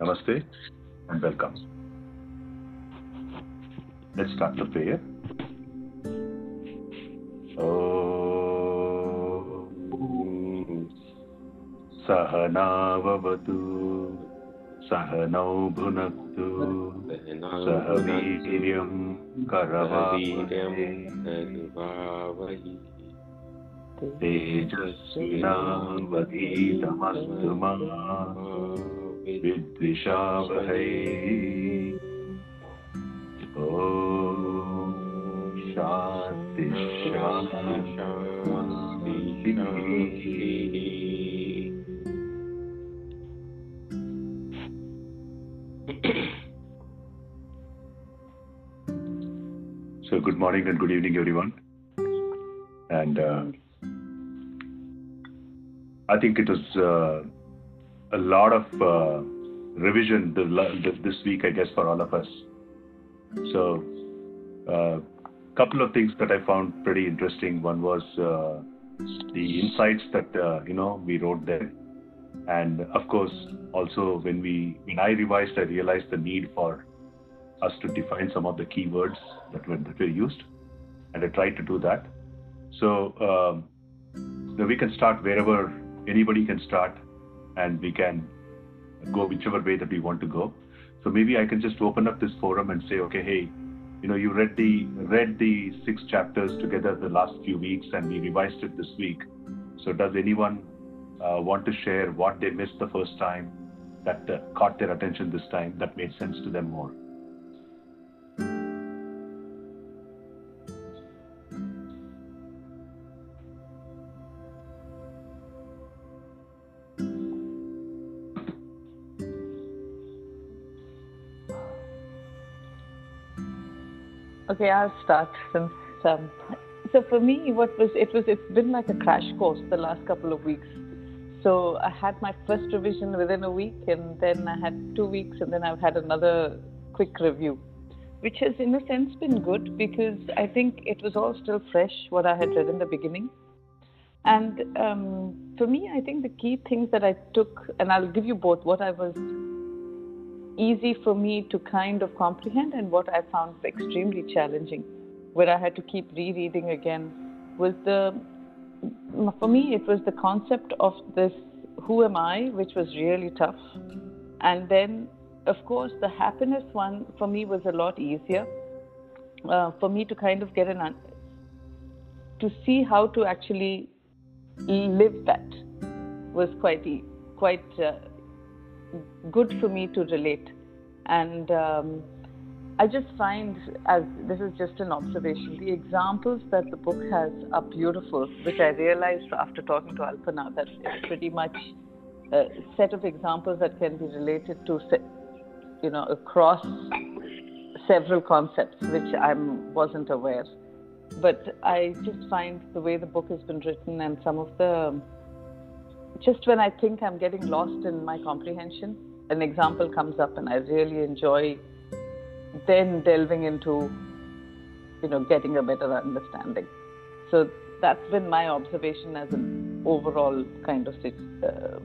Namaste and welcome. Let's start the prayer. ॐ सहनावतु सहनौ भुनक्तु सह वीर्यं वीर्यं करवावहै करवावहै तेजस्विनावधीतमस्तु मा विद्विषावहै ॐ शान्ति शान्ति So, good morning and good evening, everyone. And uh, I think it was uh, a lot of uh, revision this week, I guess, for all of us. So, a couple of things that I found pretty interesting. One was uh, the insights that uh, you know we wrote there, and of course, also when we when I revised, I realized the need for us to define some of the keywords that were that were used, and I tried to do that. So um, we can start wherever anybody can start, and we can go whichever way that we want to go. So maybe I can just open up this forum and say, okay, hey, you know, you read the read the six chapters together the last few weeks, and we revised it this week. So does anyone uh, want to share what they missed the first time that uh, caught their attention this time that made sense to them more? Okay, I'll start since. Um, so for me, what was it was it's been like a crash course the last couple of weeks. So I had my first revision within a week, and then I had two weeks, and then I've had another quick review, which has in a sense been good because I think it was all still fresh what I had read in the beginning. And um, for me, I think the key things that I took, and I'll give you both what I was easy for me to kind of comprehend and what I found extremely challenging, where I had to keep rereading again, was the, for me, it was the concept of this who am I, which was really tough. And then, of course, the happiness one for me was a lot easier. Uh, for me to kind of get an, un- to see how to actually live that was quite, e- quite, uh, good for me to relate. And um, I just find, as this is just an observation, the examples that the book has are beautiful, which I realized after talking to Alpana that it's pretty much a set of examples that can be related to, you know, across several concepts, which I wasn't aware. But I just find the way the book has been written and some of the just when I think I'm getting lost in my comprehension, an example comes up and I really enjoy then delving into, you know, getting a better understanding. So that's been my observation as an overall kind of uh,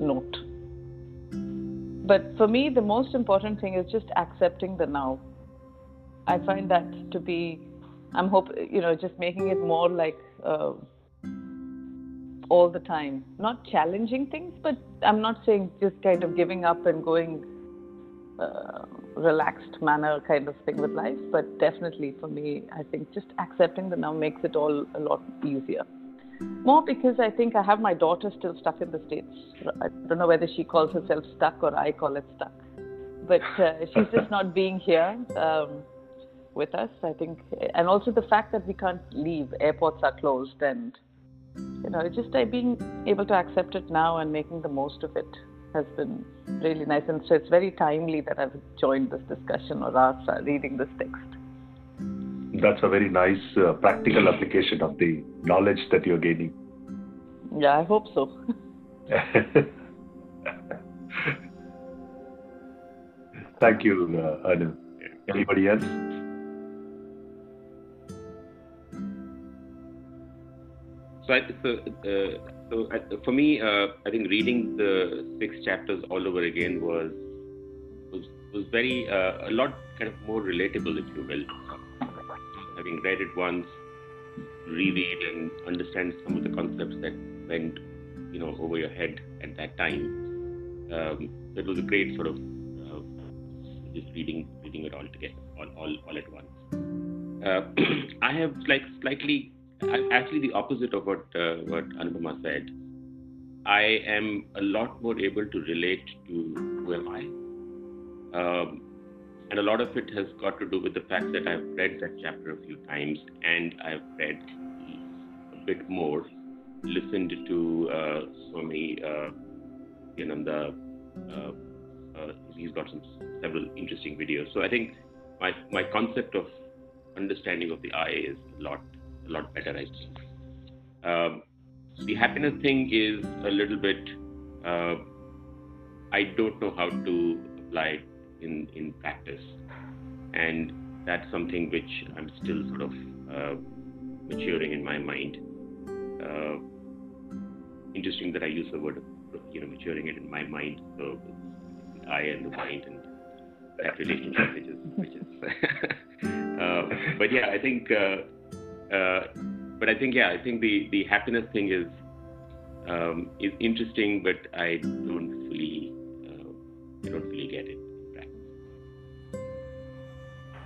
note. But for me, the most important thing is just accepting the now. I find that to be, I'm hope, you know, just making it more like. Uh, all the time. Not challenging things, but I'm not saying just kind of giving up and going uh, relaxed manner kind of thing with life, but definitely for me, I think just accepting the now makes it all a lot easier. More because I think I have my daughter still stuck in the States. I don't know whether she calls herself stuck or I call it stuck. But uh, she's just not being here um, with us, I think. And also the fact that we can't leave, airports are closed, and know, just uh, being able to accept it now and making the most of it has been really nice. And so it's very timely that I've joined this discussion or uh, reading this text. That's a very nice uh, practical application of the knowledge that you're gaining. Yeah, I hope so. Thank you, uh, Anu. Anybody else? So I, so uh, so uh, for me, uh, I think reading the six chapters all over again was was was very uh, a lot kind of more relatable, if you will. Having read it once, reread and understand some of the concepts that went, you know, over your head at that time. Um, it was a great sort of uh, just reading reading it all together, all all, all at once. I have like slightly actually the opposite of what uh, what Anupama said. I am a lot more able to relate to who am I, um, and a lot of it has got to do with the fact that I've read that chapter a few times and I've read a bit more, listened to uh, Swami uh, Yananda. Uh, uh, he's got some several interesting videos. So I think my my concept of understanding of the I is a lot a lot better, I think. Um, the happiness thing is a little bit, uh, I don't know how to apply it in, in practice. And that's something which I'm still sort of uh, maturing in my mind. Uh, interesting that I use the word, you know, maturing it in my mind. So I and the mind and that relationship, which is, which is. uh, but yeah, I think uh, uh, but I think yeah, I think the the happiness thing is um, is interesting, but I don't fully uh, I don't fully get it. In practice.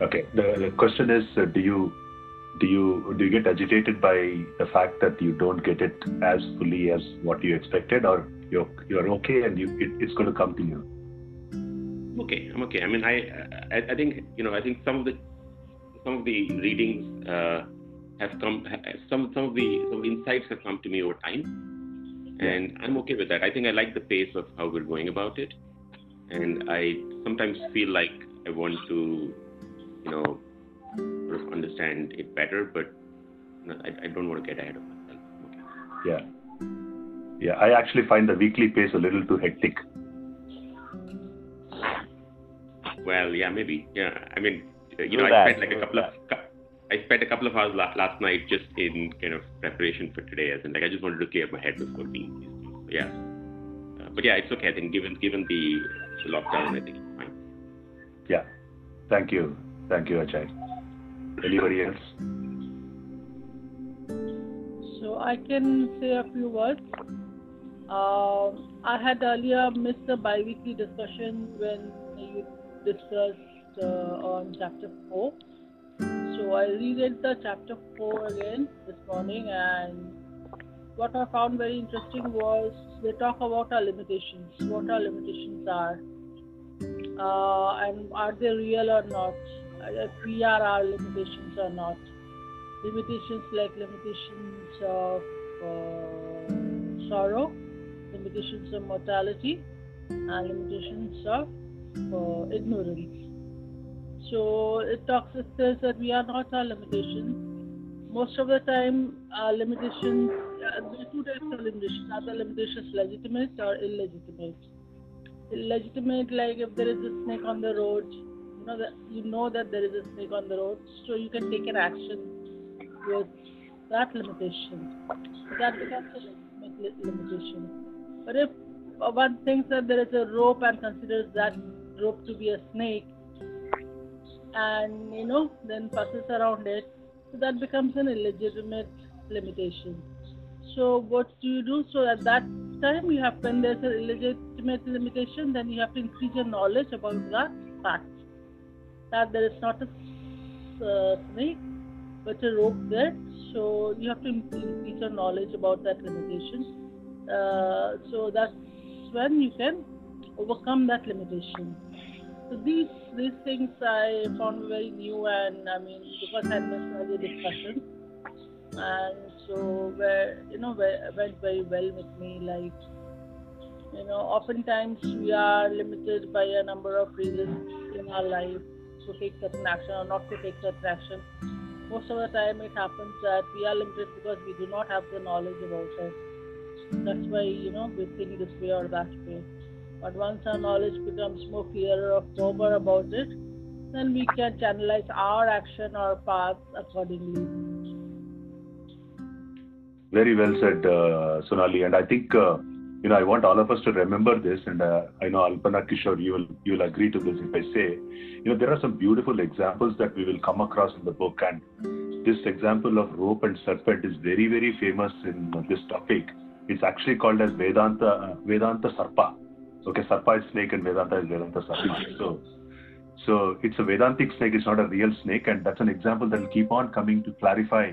Okay. The, the question is, uh, do you do you do you get agitated by the fact that you don't get it as fully as what you expected, or you're you're okay and you it, it's going to come to you? okay. I'm okay. I mean, I, I, I think you know I think some of the some of the readings. Uh, have come some some of the some insights have come to me over time. And i'm okay with that. I think i like the pace of how we're going about it. And i sometimes feel like i want to you know sort of understand it better but I, I don't want to get ahead of myself. Okay. yeah. Yeah i actually find the weekly pace a little too hectic. Well yeah maybe. Yeah i mean you know i spent like a couple of I spent a couple of hours la- last night just in kind of preparation for today, as in like I just wanted to clear my head before being these things. So, yeah, uh, but yeah, it's okay. I think given given the, the lockdown, I think it's fine. Yeah, thank you, thank you, Ajay. Anybody else? So I can say a few words. Uh, I had earlier missed the bi-weekly discussion when you discussed uh, on chapter four so I reread the chapter 4 again this morning, and what I found very interesting was they talk about our limitations, what our limitations are, uh, and are they real or not, if we are our limitations or not. Limitations like limitations of uh, sorrow, limitations of mortality, and limitations of uh, ignorance. So it talks, it says that we are not our limitations. Most of the time, our limitations, uh, there are two types of limitations. Are the limitations legitimate or illegitimate? Illegitimate, like if there is a snake on the road, you know that you know that there is a snake on the road, so you can take an action with that limitation. That becomes a limitation. But if one thinks that there is a rope and considers that rope to be a snake, and you know then passes around it. So that becomes an illegitimate limitation. So what do you do? So at that time you have when there's an illegitimate limitation then you have to increase your knowledge about that fact that there is not a uh, snake but a rope there. So you have to increase your knowledge about that limitation. Uh, so that's when you can overcome that limitation these these things I found very new and I mean because I missed the discussion. And so you know went very well with me like you know oftentimes we are limited by a number of reasons in our life to take certain action or not to take certain action. Most of the time it happens that we are limited because we do not have the knowledge about it. That's why you know we think this way or that way but once our knowledge becomes more clearer or sober about it, then we can channelize our action or path accordingly. Very well said, uh, Sonali. And I think uh, you know I want all of us to remember this. And uh, I know Alpana Kishore, you will you will agree to this if I say, you know, there are some beautiful examples that we will come across in the book. And this example of rope and serpent is very very famous in this topic. It's actually called as Vedanta Vedanta Sarpa. Okay, Sarpa is snake and Vedanta is Vedanta Sarpa. So. So it's a Vedantic snake, it's not a real snake, and that's an example that will keep on coming to clarify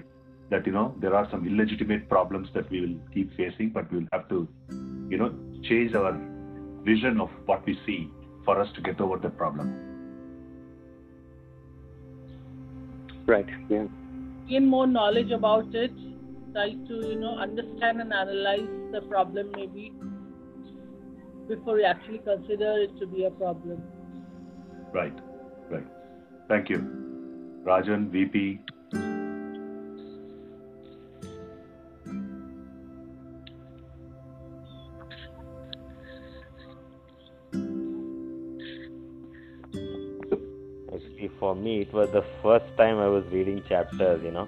that you know there are some illegitimate problems that we will keep facing, but we'll have to, you know, change our vision of what we see for us to get over the problem. Right. Yeah. Gain more knowledge about it. Try to you know understand and analyze the problem maybe before we actually consider it to be a problem. Right, right. Thank you. Rajan, VP. Actually, for me, it was the first time I was reading chapters, you know,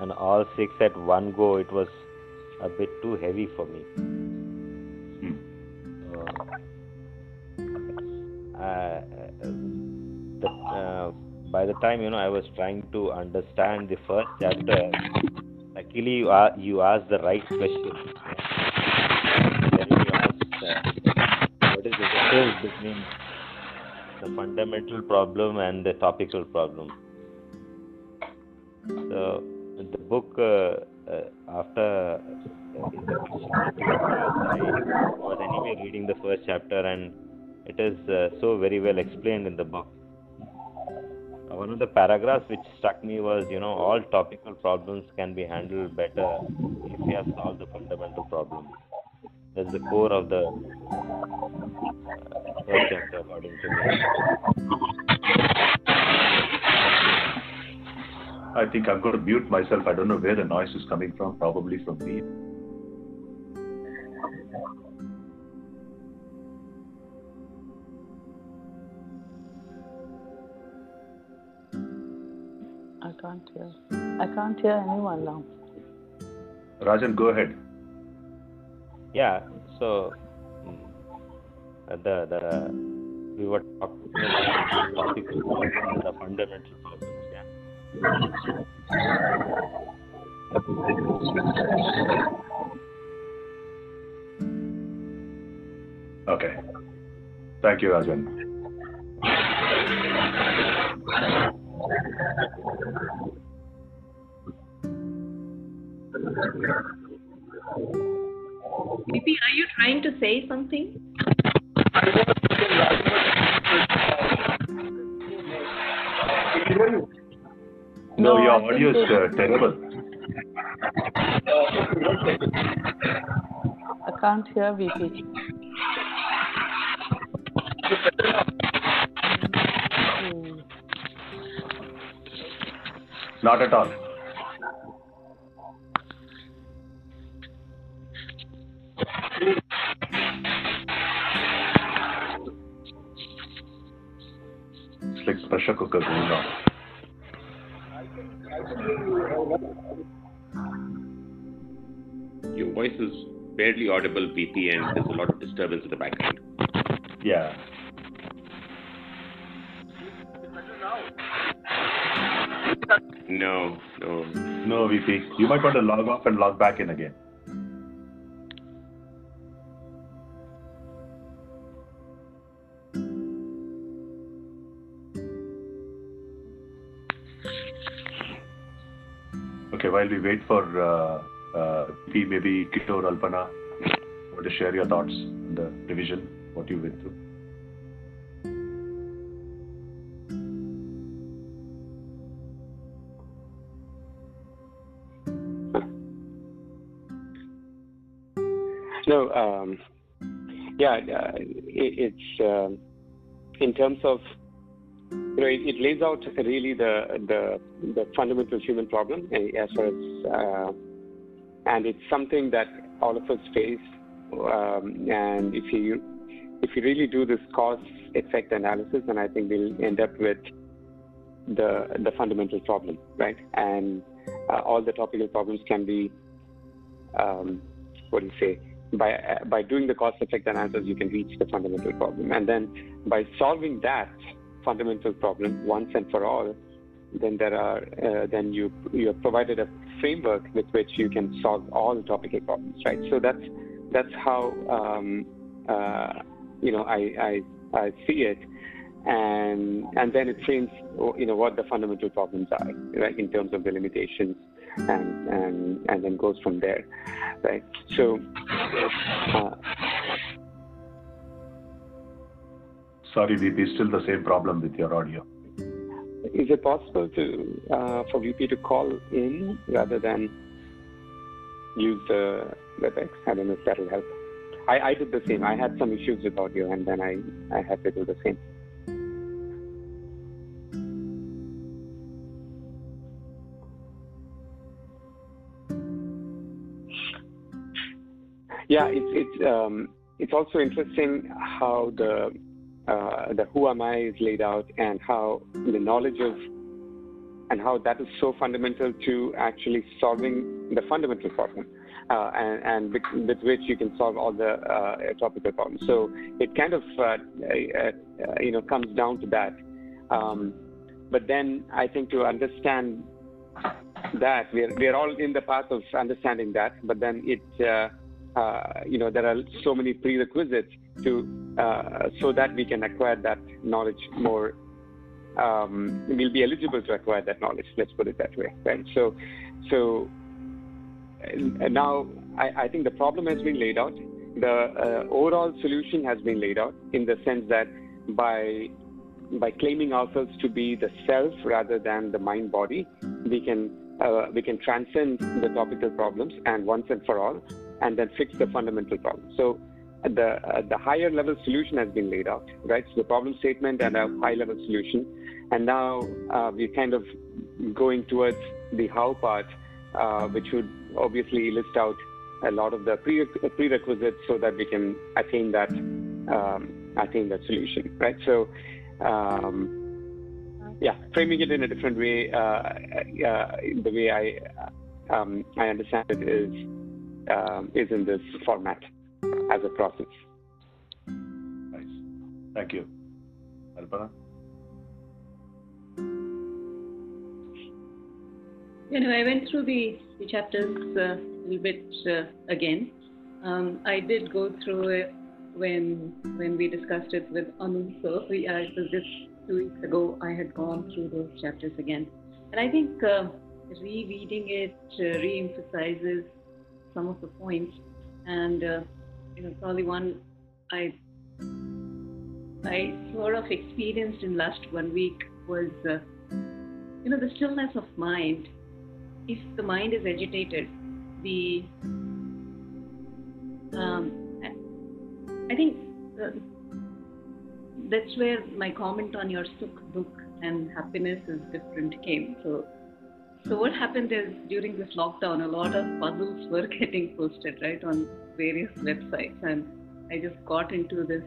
and all six at one go, it was a bit too heavy for me. By the time you know I was trying to understand the first chapter, luckily you, are, you asked the right question. You asked uh, what is the difference between the fundamental problem and the topical problem. So the book uh, uh, after uh, I was anyway reading the first chapter and it is uh, so very well explained in the book. Uh, One of the paragraphs which struck me was, you know, all topical problems can be handled better if we have solved the fundamental problem. That's the core of the uh, chapter, according to me. I think I'm going to mute myself. I don't know where the noise is coming from. Probably from me. Can't hear. I can't hear anyone now. Rajan, go ahead. Yeah. So mm, uh, the the we were talking about topical problems the fundamental problems. Yeah. Okay. Thank you, Rajan. VP, are you trying to say something? No, No, your I think audio is uh, terrible. I can't hear VP. Hmm. Not at all. It's like pressure cooker going on. Your voice is barely audible, VP, and there's a lot of disturbance in the background. Yeah. No, no. No, VP. You might want to log off and log back in again. Okay, while we wait for uh, uh, maybe Kishore, Alpana, want to share your thoughts on the revision, what you went through. Yeah, uh, it, it's um in terms of you know it, it lays out really the the the fundamental human problem uh, as far as uh, and it's something that all of us face. Um, and if you if you really do this cause effect analysis, then I think we'll end up with the the fundamental problem, right? And uh, all the topical problems can be um, what do you say? By uh, by doing the cause-effect analysis, you can reach the fundamental problem, and then by solving that fundamental problem once and for all, then there are uh, then you you have provided a framework with which you can solve all the topical problems, right? So that's that's how um, uh, you know I, I I see it, and and then it frames you know what the fundamental problems are, right, in terms of the limitations, and and and then goes from there, right? So. Uh, Sorry, VP, still the same problem with your audio. Is it possible to uh, for VP to call in rather than use the WebEx? I don't know if that'll help. I, I did the same. I had some issues with audio, and then I, I had to do the same. Yeah, it's it's um, it's also interesting how the uh, the who am I is laid out and how the knowledge of and how that is so fundamental to actually solving the fundamental problem uh, and, and with, which you can solve all the uh, topical problems. So it kind of uh, uh, you know comes down to that. Um, but then I think to understand that we are, we are all in the path of understanding that, but then it uh, you know there are so many prerequisites to uh, so that we can acquire that knowledge more um, we'll be eligible to acquire that knowledge let's put it that way right? So so now I, I, think the problem has been laid out. The uh, overall solution has been laid out in the sense that by by claiming ourselves to be the self rather than the mind body we can uh, we can transcend the topical problems and once and for all and then fix the fundamental problem so the uh, the higher level solution has been laid out, right? So the problem statement and a high level solution, and now uh, we're kind of going towards the how part, uh, which would obviously list out a lot of the prerequisites so that we can attain that um, attain that solution, right? So. Um, yeah, framing it in a different way, uh, uh, the way I um, I understand it is um, is in this format as a process. Nice. Thank you. Alpana? You know, I went through the, the chapters uh, a little bit uh, again. Um, I did go through it when when we discussed it with Anu. So we, uh, it was just two weeks ago. I had gone through those chapters again, and I think uh, rereading it uh, re-emphasizes some of the points and uh, you know, probably one I I sort of experienced in last one week was, uh, you know, the stillness of mind. If the mind is agitated, the um, I think uh, that's where my comment on your sukh, dukh, and happiness is different came. So, so what happened is during this lockdown, a lot of puzzles were getting posted right on various websites, and I just got into this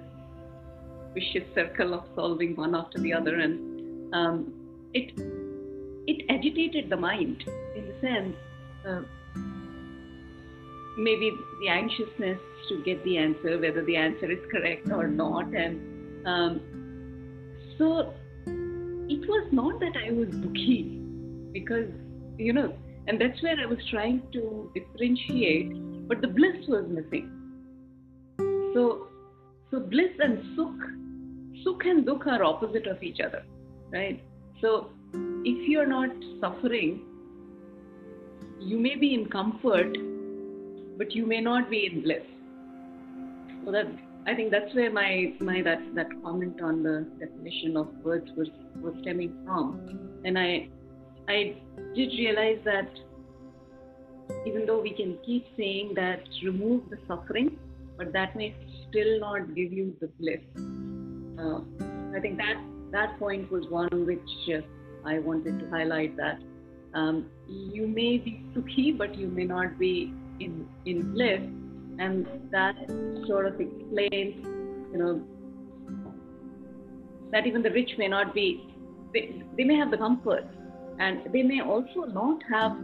vicious circle of solving one after the other, and um, it it agitated the mind in the sense. Uh, maybe the anxiousness to get the answer, whether the answer is correct or not. And um, so it was not that I was dukhi, because, you know, and that's where I was trying to differentiate but the bliss was missing. So, so bliss and sukh, sukh and dukh are opposite of each other, right? So, if you're not suffering, you may be in comfort, but you may not be in bliss. So that I think that's where my my that that comment on the definition of words was was stemming from, and I I did realize that even though we can keep saying that remove the suffering, but that may still not give you the bliss. Uh, I think that that point was one which uh, I wanted to highlight that um, you may be sukhi, but you may not be in in bliss, and that sort of explains, you know, that even the rich may not be. They, they may have the comfort, and they may also not have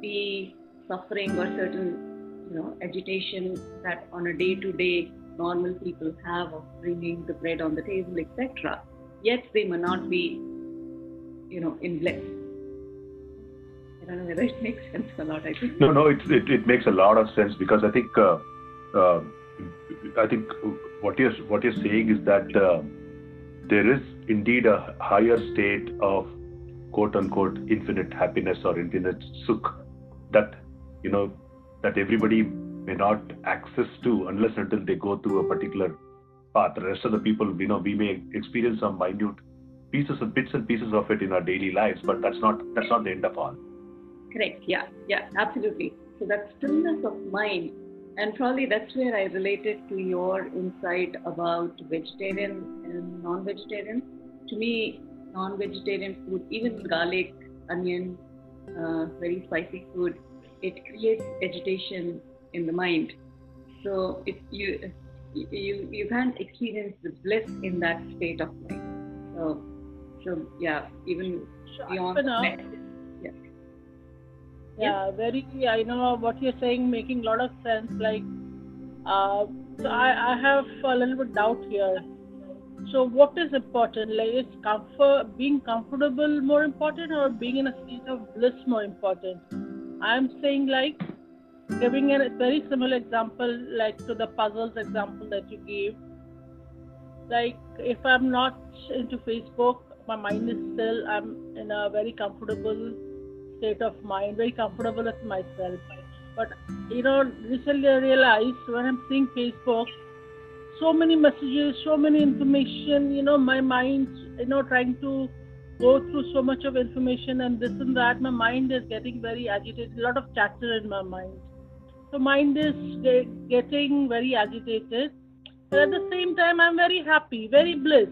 the suffering or certain you know agitation that on a day-to-day normal people have of bringing the bread on the table, etc. Yet they may not be, you know, in bliss. I don't know whether it makes sense or not. I think. No, no, it, it, it makes a lot of sense because I think uh, uh, I think what you're what you're saying is that uh, there is indeed a higher state of quote unquote infinite happiness or infinite sukh that you know that everybody may not access to unless until they go through a particular path. The rest of the people, you know, we may experience some minute pieces and bits and pieces of it in our daily lives, but that's not that's not the end of all. Correct. Yeah. Yeah. Absolutely. So that stillness of mind, and probably that's where I related to your insight about vegetarian and non-vegetarian. To me, non-vegetarian food, even garlic, onion, uh, very spicy food, it creates agitation in the mind. So if you you you can't experience the bliss in that state of mind. So so yeah, even Sure. beyond yeah. yeah very i know what you're saying making a lot of sense like uh, so I, I have a little bit doubt here so what is important? Like is comfort being comfortable more important or being in a state of bliss more important? I'm saying like giving a very similar example like to the puzzles example that you gave. Like if i'm not into facebook my mind is still i'm in a very comfortable state of mind, very comfortable with myself. But you know, recently I realized when I'm seeing Facebook, so many messages, so many information, you know, my mind, you know, trying to go through so much of information and this and that, my mind is getting very agitated, a lot of chatter in my mind. So mind is ge- getting very agitated. But at the same time I'm very happy, very bliss.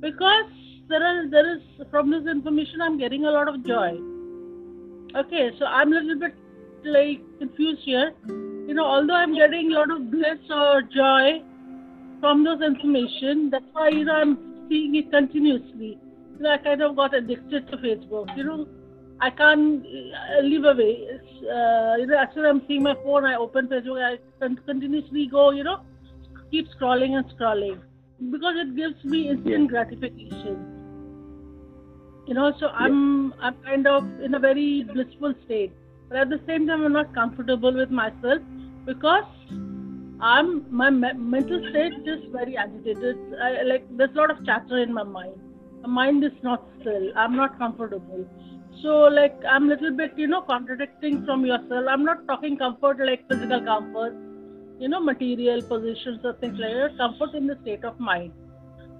Because there is there is from this information I'm getting a lot of joy. Okay, so I'm a little bit like confused here. You know, although I'm getting a lot of bliss or joy from those information, that's why you know I'm seeing it continuously. You know, I kind of got addicted to Facebook. You know, I can't uh, live away. It's, uh, you know, as soon as I'm seeing my phone, I open Facebook, I can continuously go. You know, keep scrolling and scrolling because it gives me instant gratification you know so i'm i'm kind of in a very blissful state but at the same time i'm not comfortable with myself because i'm my me- mental state is very agitated. I, like there's a lot of chatter in my mind. My mind is not still. I'm not comfortable. So like i'm a little bit you know contradicting from yourself. I'm not talking comfort like physical comfort you know material positions or things like that. Comfort in the state of mind.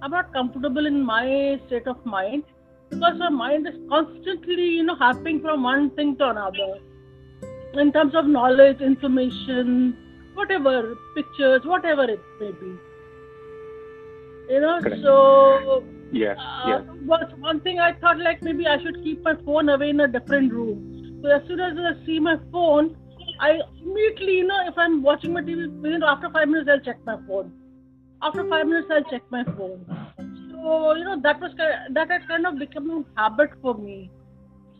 I'm not comfortable in my state of mind because my mind is constantly, you know, hopping from one thing to another. In terms of knowledge, information, whatever, pictures, whatever it may be. You know, Correct. so Yeah, uh, yeah. was one thing I thought like maybe I should keep my phone away in a different room. So as soon as I see my phone, I immediately, you know, if I'm watching my TV, within after five minutes I'll check my phone. After five minutes I'll check my phone. So you know that was that had kind of become a habit for me.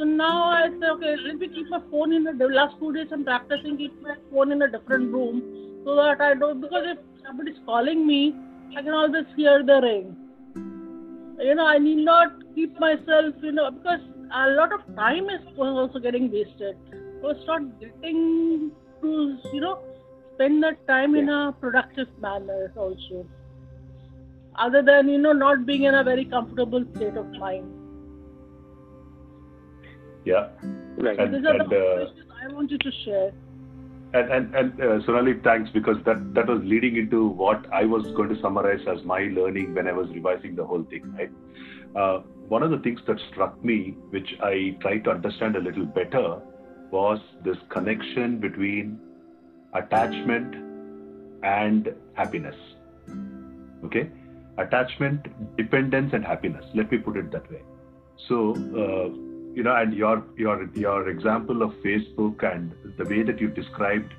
So now I say, okay, let me keep my phone in the last two days. I'm practicing keep my phone in a different room so that I don't because if somebody's calling me, I can always hear the ring. You know, I need not keep myself, you know, because a lot of time is also getting wasted. So not getting to, you know, spend that time in a productive manner also other than you know not being in a very comfortable state of mind. Yeah. Right. And- These are the and, uh, observations I wanted to share. And and and uh, Sonali, thanks because that that was leading into what I was going to summarize as my learning when I was revising the whole thing. Right. Uh, one of the things that struck me, which I tried to understand a little better, was this connection between attachment and happiness. Okay, attachment, dependence, and happiness. Let me put it that way. So. Uh, you know, and your your your example of Facebook and the way that you described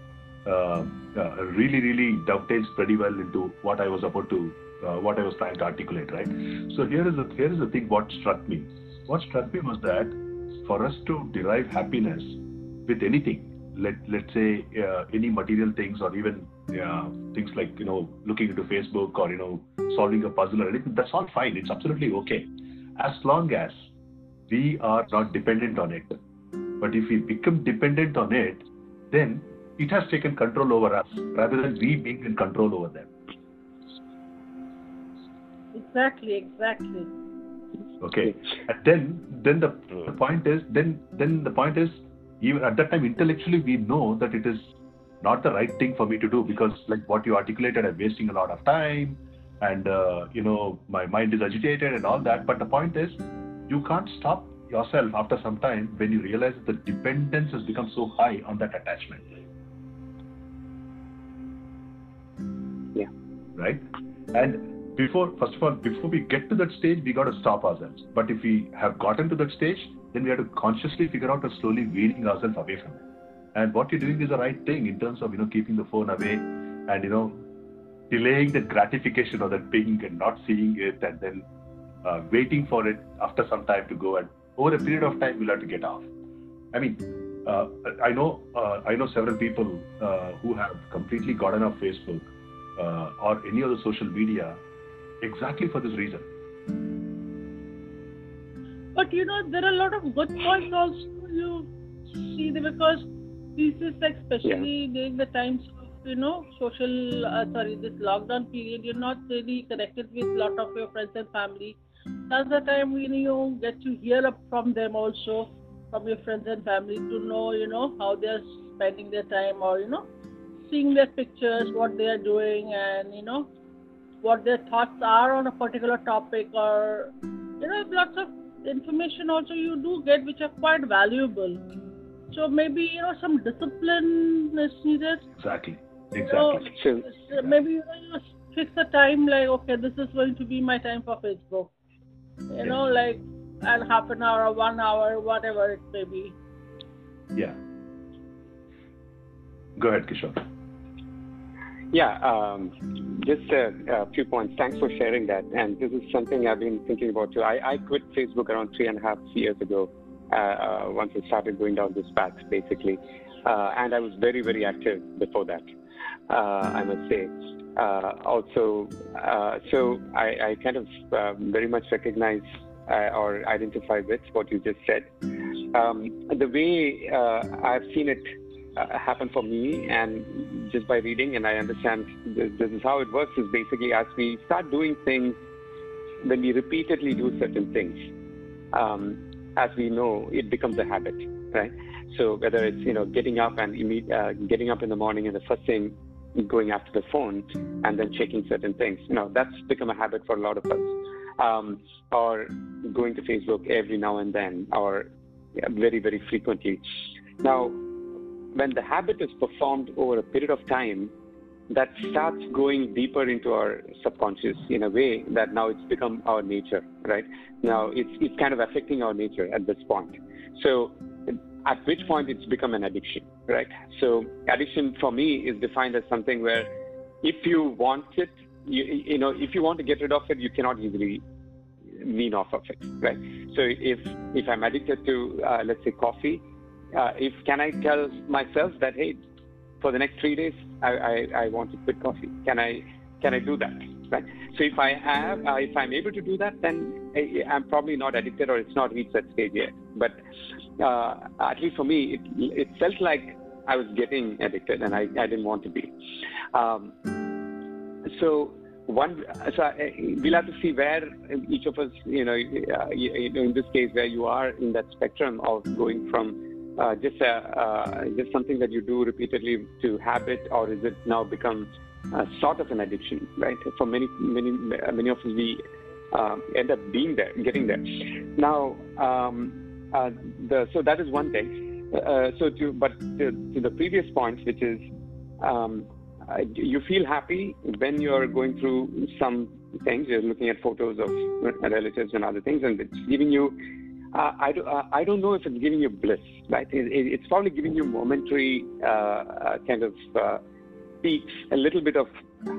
uh, uh, really really dovetails pretty well into what I was about to uh, what I was trying to articulate, right? So here is the here is the thing. What struck me, what struck me was that for us to derive happiness with anything, let let's say uh, any material things or even uh, things like you know looking into Facebook or you know solving a puzzle or anything. That's all fine. It's absolutely okay, as long as we are not dependent on it. But if we become dependent on it, then it has taken control over us rather than we being in control over them. Exactly, exactly. Okay, and then then the, the point is then then the point is even at that time intellectually we know that it is not the right thing for me to do because like what you articulated i'm wasting a lot of time and uh, you know my mind is agitated and all that but the point is you can't stop yourself after some time when you realize that the dependence has become so high on that attachment. Yeah. Right? And before first of all before we get to that stage we got to stop ourselves. But if we have gotten to that stage then we have to consciously figure out to slowly weaning ourselves away from it. And what you're doing is the right thing in terms of you know keeping the phone away and you know delaying the gratification or that ping and not seeing it and then uh, waiting for it after some time to go and over a period of time we'll have to get off i mean uh, i know uh, i know several people uh, who have completely gotten off facebook uh, or any other social media exactly for this reason. But you know, there are a lot of good points also you see because this is especially yeah. during the times of you know social uh, sorry this lockdown period you're not really connected with a lot of your friends and family that's the time when you get to hear up from them also from your friends and family to know you know how they're spending their time or you know seeing their pictures what they are doing and you know what their thoughts are on a particular topic or you know lots of information also you do get which are quite valuable. So maybe you know some discipline is needed. Exactly. Exactly. So, so maybe you, know, you fix a time like okay this is going to be my time for facebook you yeah. know like at half an hour or one hour whatever it may be yeah go ahead kishore yeah, um, just a, a, few points. Thanks for sharing that. And this is something I've been thinking about too. I, I quit Facebook around three and a half years ago uh, uh, once I started going down this path, basically. Uh, and I was very, very active before that, uh, I must say. Uh, also, uh, so I, I, kind of um, very much recognize or identify with what you just said. Um, the way I've seen it uh, happen for me and just by reading and i understand this, this, is how it works is basically as we start doing things when we repeatedly do certain things um, as we know it becomes a habit right so whether it's you know getting up and uh, getting up in the morning and the first thing going after the phone and then checking certain things know that's become a habit for a lot of us um, or going to facebook every now and then or yeah, very very frequently now when the habit is performed over a period of time, that starts going deeper into our subconscious in a way that now it's become our nature, right? Now it's, it's kind of affecting our nature at this point. So at which point it's become an addiction, right? So addiction for me is defined as something where if you want it, you, you know, if you want to get rid of it, you cannot easily wean off of it, right? So if if I'm addicted to, uh, let's say, coffee, uh, if can I tell myself that hey, for the next three days I, I, I want to quit coffee? Can I can I do that? Right. So if I have uh, if I'm able to do that, then I, I'm probably not addicted or it's not reached that stage yet. But uh, at least for me, it it felt like I was getting addicted and I, I didn't want to be. Um, so one so I, we'll have to see where each of us you know, uh, you in this case where you are in that spectrum of going from uh, just a, uh, just something that you do repeatedly to habit, or is it now become uh, sort of an addiction? Right? For many many many of us, we uh, end up being there, getting there. Now, um, uh, the so that is one thing. Uh, so to but to, to, the previous points, which is um, you feel happy when you're going through some things. You're looking at photos of relatives and other things, and it's giving you uh, I, do, uh, I don't know if it's giving you bliss, right? It, it, it's probably giving you momentary uh, uh kind of uh, peaks, a little bit of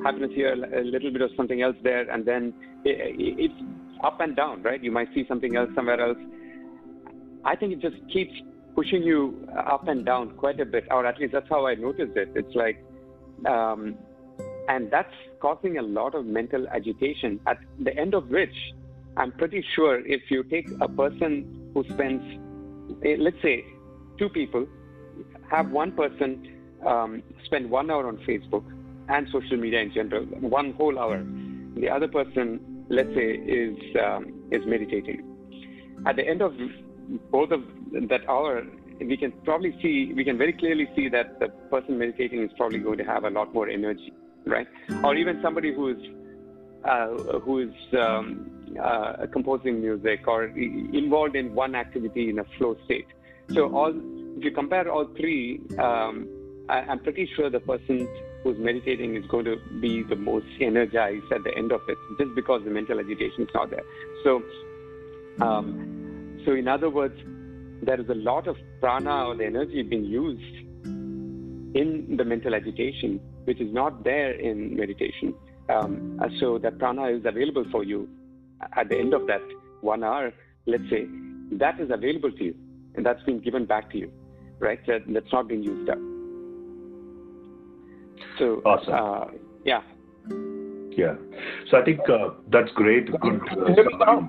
happiness here, a little bit of something else there, and then it, it's up and down, right? You might see something else somewhere else. I think it just keeps pushing you up and down quite a bit, or at least that's how I noticed it. It's like, um, and that's causing a lot of mental agitation. At the end of which, I'm pretty sure if you take a person who spends, eh, let's say, two people, have one person um, spend one hour on Facebook and social media in general, one whole hour. The other person, let's say, is um, is meditating. At the end of both of that hour, we can probably see, we can very clearly see that the person meditating is probably going to have a lot more energy, right? Or even somebody who is uh, who is um, uh, composing music or involved in one activity in a flow state. So all, if you compare all three, um, I, am pretty sure the person who's meditating is going to be the most energized at the end of it, just because the mental agitation is not there. So, um, so in other words, there is a lot of prana or the energy being used in the mental agitation, which is not there in meditation. Um, so that prana is available for you at the end of that one hour, let's say, that is available to you and that's been given back to you, right? That, that's not being used up. So, awesome. Uh, yeah. Yeah. So I think uh, that's great. Good. Uh,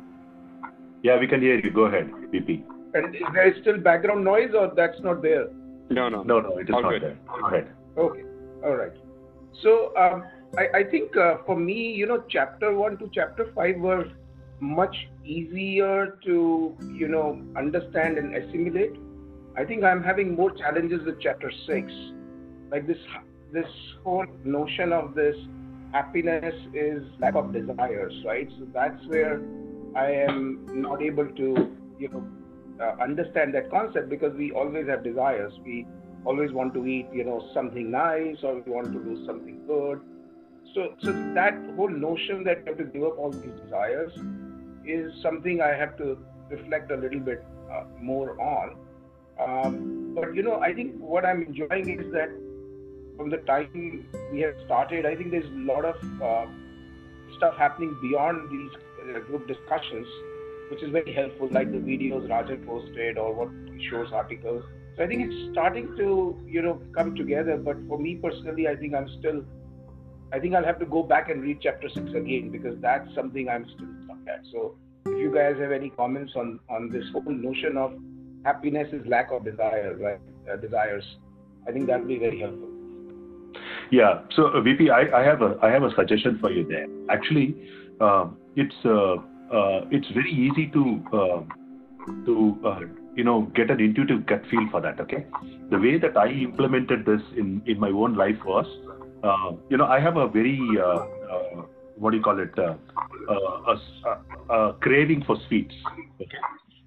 yeah, we can hear you. Go ahead, VP. And there is still background noise, or that's not there? No, no, no, no. It is All not good. there. Go ahead. Okay. All right. So um, I, I, think uh, for me, you know, chapter one to chapter five were much easier to, you know, understand and assimilate. I think I'm having more challenges with chapter six. Like this, this whole notion of this happiness is lack of desires, right? So that's where I am not able to, you know, uh, understand that concept because we always have desires. We always want to eat, you know, something nice or we want to do something good. So, so that whole notion that you have to give up all these desires is something I have to reflect a little bit uh, more on. Um, but you know, I think what I'm enjoying is that from the time we have started, I think there's a lot of uh, stuff happening beyond these group discussions, which is very helpful, like the videos Rajan posted or what shows articles. So I think it's starting to, you know, come together. But for me personally, I think I'm still, I think I'll have to go back and read chapter six again because that's something I'm still stuck at. So if you guys have any comments on on this whole notion of happiness is lack of desire, right? Uh, desires, I think that will be very helpful. Yeah. So uh, VP, I, I, have a I have a suggestion for you there. Actually, uh, it's uh, uh, it's very easy to uh, to uh, you know get an intuitive gut feel for that. Okay, the way that I implemented this in in my own life was, you know, I have a very what do you call it a, a, craving for sweets. Okay.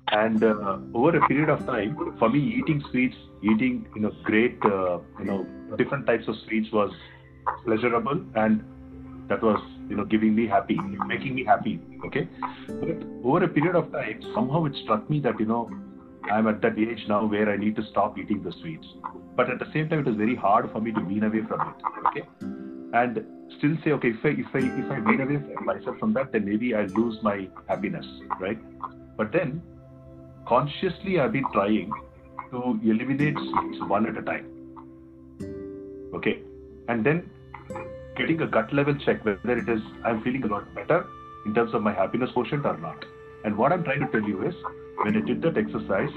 And over a period of time, for me, eating sweets, eating you know great you know different types of sweets was pleasurable and that was you know giving me happy making me happy okay? But over a period of time somehow it struck me that you know i'm at that age now where i need to stop eating the sweets. But at the same time it was very hard for me to wean away from it okay? And still say okay if i if i if i wean away myself from that then maybe i lose my happiness right? But then consciously i've been trying to eliminate sweets one at a time okay? And then getting a gut level check whether it is I'm feeling a lot better in terms of my happiness quotient or not. And what I'm trying to tell you is when I did that exercise,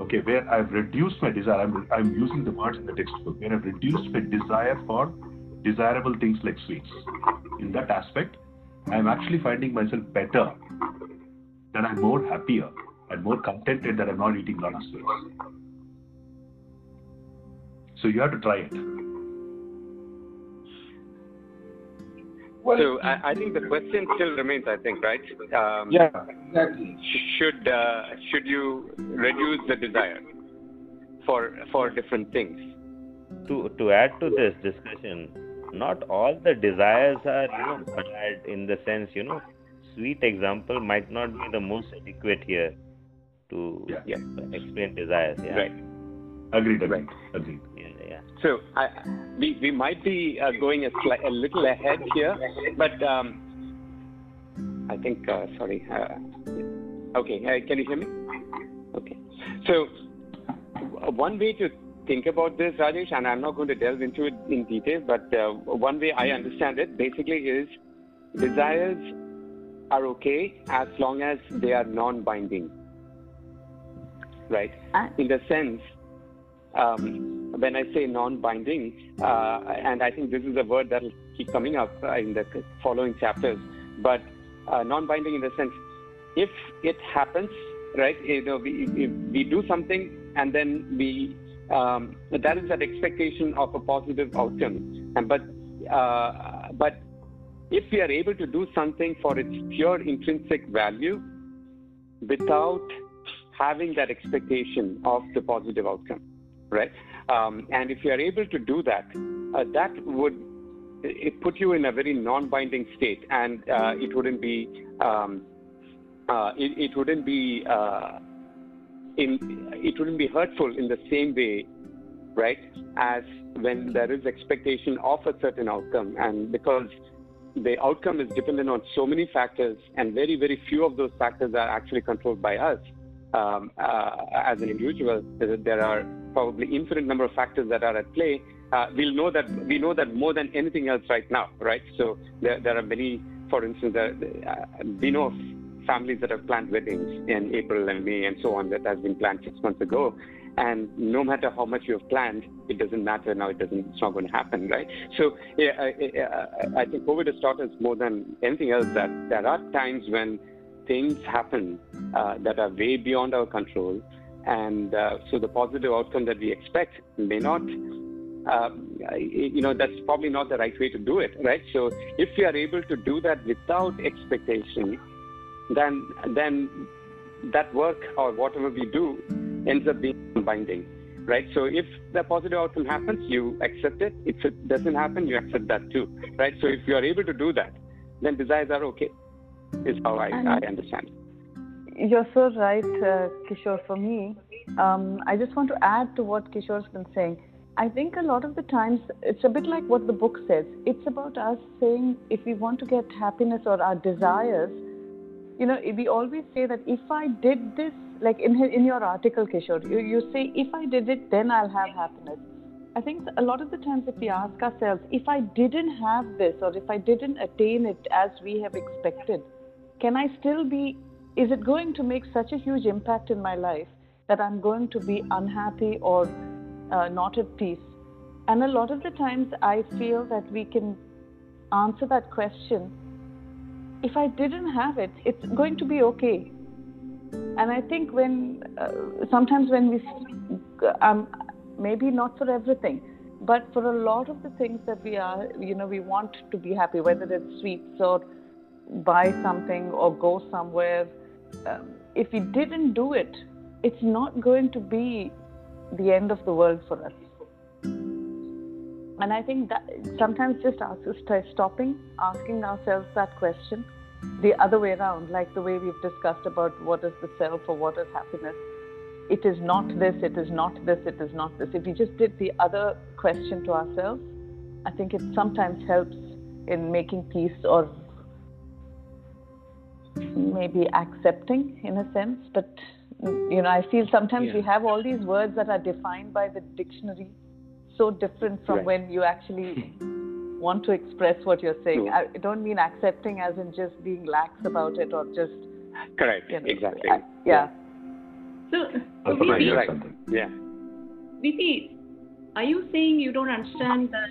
okay, where I've reduced my desire, I'm, I'm using the words in the textbook, where I've reduced my desire for desirable things like sweets. In that aspect, I'm actually finding myself better, that I'm more happier and more contented that I'm not eating a lot of sweets. So you have to try it. Well, so I, I, think the question still remains. I think, right? Um, yeah, exactly. Should uh, should you reduce the desire for for different things? To to add to this discussion, not all the desires are you know bad in the sense you know sweet example might not be the most adequate here to yeah. Yeah. explain desires. Yeah. Right. Agreed. Agreed. Agreed. So I, we, we might be uh, going a, sli- a little ahead here, but um, I think, uh, sorry. Uh, okay, uh, can you hear me? Okay. So one way to think about this, Rajesh, and I'm not going to delve into it in detail, but uh, one way I understand it basically is desires are okay as long as they are non-binding, right? In the sense, um, when I say non-binding, uh, and I think this is a word that will keep coming up uh, in the following chapters, but uh, non-binding in the sense, if it happens, right? You know, we, we do something and then we um, that is that expectation of a positive outcome. And but uh, but if we are able to do something for its pure intrinsic value without having that expectation of the positive outcome, right? Um, and if you are able to do that, uh, that would it put you in a very non-binding state, and uh, it wouldn't be um, uh, it, it, wouldn't be uh, in it wouldn't be hurtful in the same way, right, as when there is expectation of a certain outcome, and because the outcome is dependent on so many factors, and very very few of those factors are actually controlled by us. Um, uh, as an individual, there are probably infinite number of factors that are at play. Uh, we'll know that we know that more than anything else right now, right? So there, there are many, for instance, there, uh, we know of families that have planned weddings in April and May and so on that has been planned six months ago. And no matter how much you have planned, it doesn't matter now. It doesn't. It's not going to happen, right? So yeah, I, I think COVID has taught us more than anything else that there are times when things happen uh, that are way beyond our control, and uh, so the positive outcome that we expect may not um, you know that's probably not the right way to do it right? So if we are able to do that without expectation then then that work or whatever we do ends up being binding right? So if the positive outcome happens you accept it. If it doesn't happen you accept that too right? So if you are able to do that then desires are okay is how i, I understand you're so right uh, kishore for me um, i just want to add to what kishore's been saying I think a lot of the times it's a bit like what the book says. It's about us saying if we want to get happiness or our desires, you know, we always say that if I did this, like in in your article, Kishore, you, you say if I did it, then I'll have happiness. I think a lot of the times, if we ask ourselves, if I didn't have this or if I didn't attain it as we have expected, can I still be? Is it going to make such a huge impact in my life that I'm going to be unhappy or uh, not at peace? And a lot of the times, I feel that we can answer that question if I didn't have it, it's going to be okay. And I think when uh, sometimes when we, um, maybe not for everything, but for a lot of the things that we are, you know, we want to be happy, whether it's sweets or buy something or go somewhere. Um, if we didn't do it, it's not going to be the end of the world for us. And I think that sometimes just ask, stopping, asking ourselves that question the other way around, like the way we've discussed about what is the self or what is happiness. It is not this, it is not this, it is not this. If we just did the other question to ourselves, I think it sometimes helps in making peace or maybe accepting in a sense. But, you know, I feel sometimes yeah. we have all these words that are defined by the dictionary so different from right. when you actually want to express what you're saying. I don't mean accepting as in just being lax about it or just. Correct. You know, exactly. I, yeah. So, so VP, right. yeah. VP, are you saying you don't understand that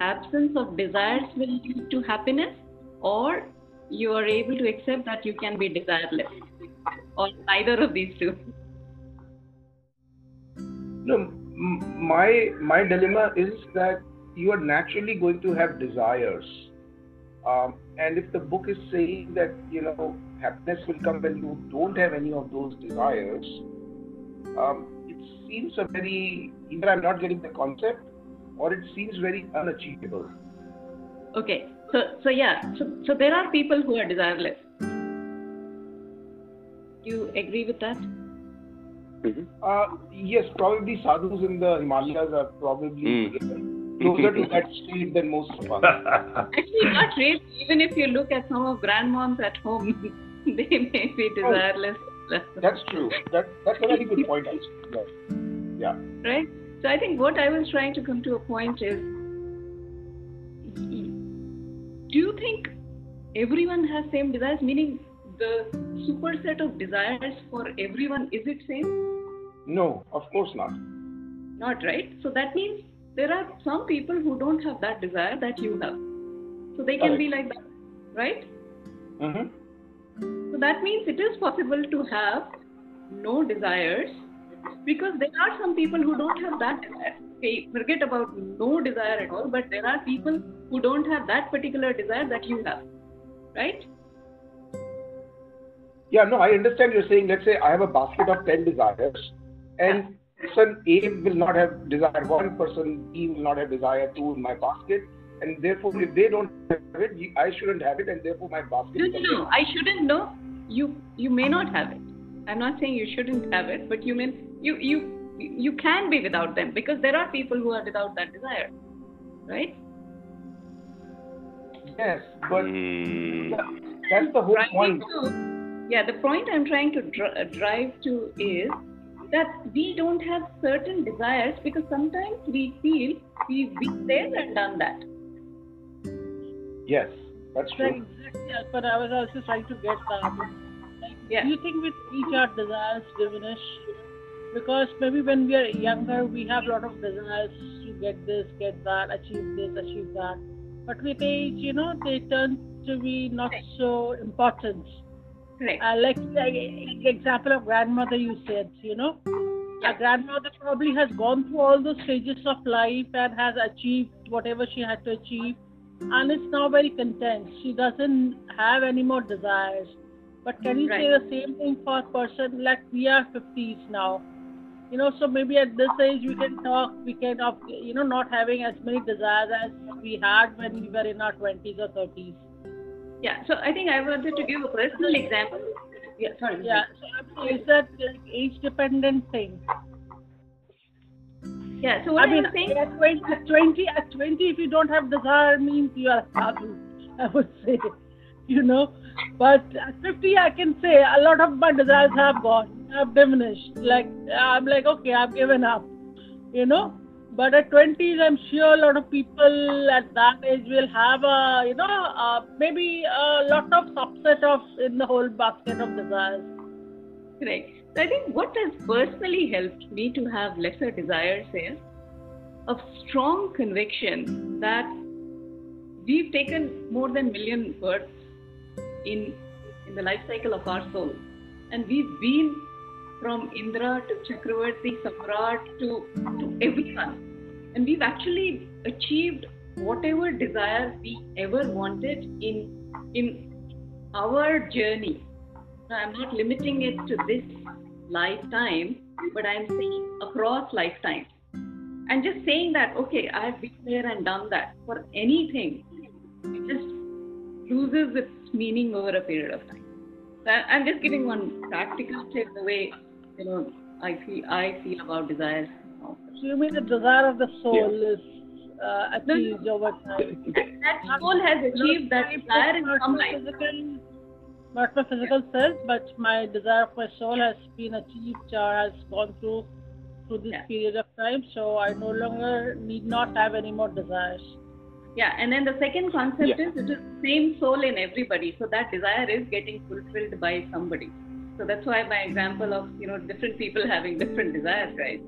absence of desires will lead to happiness, or you are able to accept that you can be desireless, or neither of these two? No, my my dilemma is that you are naturally going to have desires. Um, and if the book is saying that you know happiness will come when you don't have any of those desires, um, it seems a very either I'm not getting the concept or it seems very unachievable. Okay, so so yeah, so so there are people who are desireless. Do you agree with that? Mm-hmm. Uh, yes, probably sadhus in the Himalayas are probably. Mm closer to that state than most of us. Actually, not really. Even if you look at some of grandmoms at home, they may be desireless. Oh, that's true. That, that's a very good point, actually. Yes. Yeah. Right? So I think what I was trying to come to a point is do you think everyone has same desires? Meaning the superset of desires for everyone is it same? No, of course not. Not right. So that means there are some people who don't have that desire that you have. So they can Correct. be like that, right? Mm-hmm. So that means it is possible to have no desires because there are some people who don't have that desire. Forget about no desire at all, but there are people who don't have that particular desire that you have, right? Yeah, no, I understand you're saying, let's say I have a basket of 10 desires, and person A will not have desire one, person B will not have desire two in my basket, and therefore, if they don't have it, I shouldn't have it, and therefore my basket No, no, no. I shouldn't know. You you may not have it. I'm not saying you shouldn't have it, but you may you you you can be without them because there are people who are without that desire, right? Yes, but Hmm. that's the whole Trying point. to- yeah, the point I'm trying to dr- uh, drive to is that we don't have certain desires because sometimes we feel we've been there and done that. Yes, that's true. exactly. yeah, But I was also trying to get that. Like, Yeah. Do you think with each our desires diminish? Because maybe when we are younger, we have a lot of desires to get this, get that, achieve this, achieve that. But with age, you know, they turn to be not so important. Correct. Uh, like, like example of grandmother you said, you know, a grandmother probably has gone through all those stages of life and has achieved whatever she had to achieve, and is now very content. She doesn't have any more desires. But can you say the same thing for a person like we are 50s now? You know, so maybe at this age we can talk, we can, of you know, not having as many desires as we had when we were in our 20s or 30s. Yeah. So I think I wanted to give a personal example. Yeah. Sorry. Yeah, so is that like age dependent thing? Yeah. So what I mean, saying. at 20, at 20, at 20, if you don't have desire, means you are sadhu, I would say, you know. But at 50, I can say a lot of my desires have gone, have diminished. Like, I'm like, okay, I've given up, you know. But at 20s, I'm sure a lot of people at that age will have a, you know, uh, maybe a lot of subset of in the whole basket of desires. Correct. So I think what has personally helped me to have lesser desires is a strong conviction that we've taken more than million births in in the life cycle of our soul, and we've been from Indra to Chakravarti, Samrat to to everyone, and we've actually achieved whatever desire we ever wanted in in our journey. Now, I'm not limiting it to this lifetime, but I'm saying across lifetimes. And just saying that, okay, I've been there and done that for anything, it just loses its meaning over a period of time. I'm just giving one practical tip the way you know I feel I feel about desires. now. So you mean the desire of the soul is uh, No, no. achieved over time? That soul has achieved that desire in not some my life. physical, not my physical self, but my desire of my soul has been achieved or has gone through through this Yeah. period of time. So I no longer need not have any more desires. Yeah, and then the second concept Yeah. is it is same soul in everybody. So that desire is getting fulfilled by somebody. So that's why my example of you know different people having different desires, right?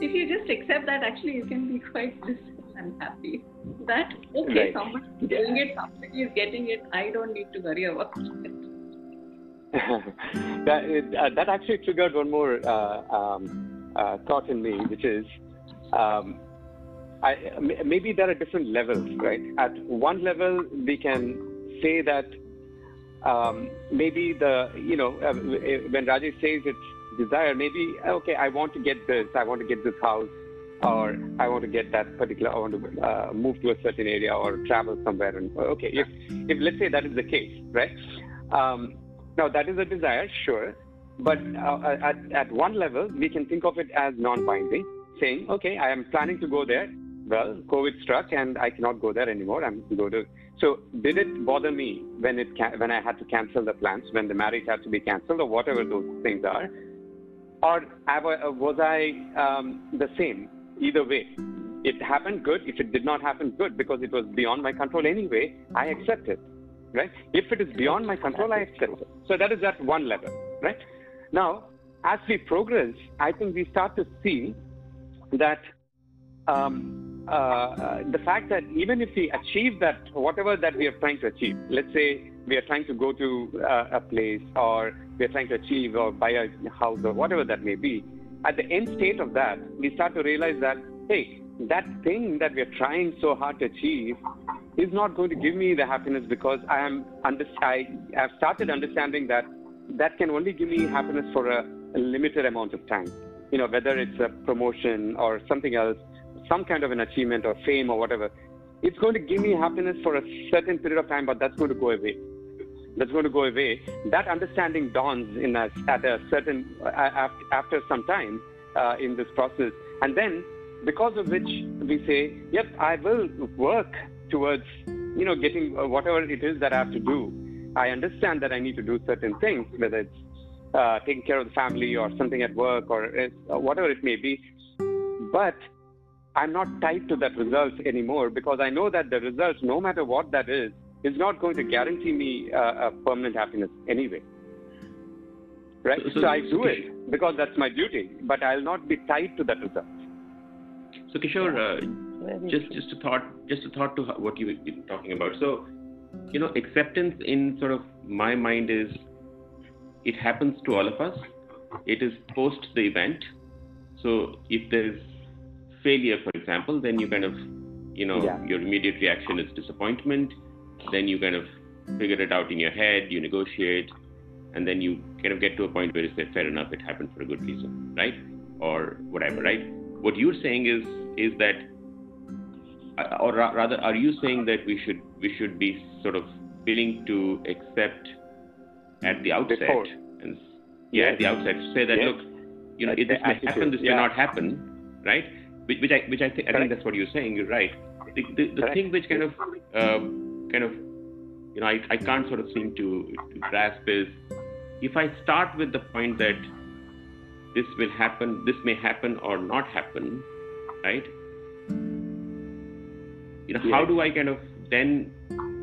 If you just accept that, actually you can be quite blissful and happy. That okay, Right. someone is doing it, somebody is getting it. I don't need to worry about it. that, it- uh, that actually triggered one more uh, um, uh, thought in me, which is um, I, m- maybe there are different levels, right? At one level, we can say that um, maybe the, you know, uh, when Rajesh says it's desire, maybe, okay, I want to get this, I want to get this house, or I want to get that particular, I want to uh, move to a certain area or travel somewhere. And okay, if, if let's say that is the case, right? Um, now, that is a desire, sure. But uh, at, at one level, we can think of it as non binding, saying, okay, I am planning to go there. Well, COVID struck and I cannot go there anymore. I'm going to. So, did it bother me when, it when I had to cancel the plans, when the marriage had to be canceled, or whatever those things are? or was I um, the same? Either way, it happened good. If it did not happen, good because it was beyond my control anyway. I accept it, right? If it is beyond my control, I accept it. So that is at one level, right? Now, as we progress, I think we start to see that um, uh, the fact that even if we achieve that, whatever that we are trying to achieve, let's say we are trying to go to uh, a place or we are trying to achieve or buy a house or whatever that may be, at the end state of that, we start to realize that, hey, that thing that we are trying so hard to achieve is not going to give me the happiness because I am under, I have started understanding that that can only give me happiness for a, a limited amount of time. You know, whether it's a promotion or something else, some kind of an achievement or fame or whatever, it's going to give me happiness for a certain period of time, but that's going to go away. That's going to go away. That understanding dawns in us at a certain uh, after some time uh, in this process, and then because of which we say, "Yep, I will work towards you know getting uh, whatever it is that I have to do." I understand that I need to do certain things, whether it's uh, taking care of the family or something at work or uh, whatever it may be. But I'm not tied to that result anymore because I know that the result, no matter what that is, is not going to guarantee me uh, a permanent happiness anyway. Right? So, so, so I do it because that's my duty, but I'll not be tied to that result. So Kishore, uh, just just a thought, just a thought to what you were talking about. So, you know, acceptance in sort of my mind is it happens to all of us. It is post the event. So if there's failure, for example, then you kind of, you know, yeah. your immediate reaction is disappointment. Then you kind of figure it out in your head, you negotiate, and then you kind of get to a point where you say, fair enough, it happened for a good reason, right? Or whatever, right? What you're saying is is that, uh, or rather, are you saying that we should we should be sort of willing to accept at the outset, Before. and yeah, yes. at the outset, say that yes. look, you know, this may happen, this yeah. may not happen, right? Which, which I which I, th- I think that's what you're saying. You're right. The, the, the thing which kind of um, kind of you know I, I can't sort of seem to, to grasp is if I start with the point that this will happen, this may happen or not happen, right? You know, how do I kind of then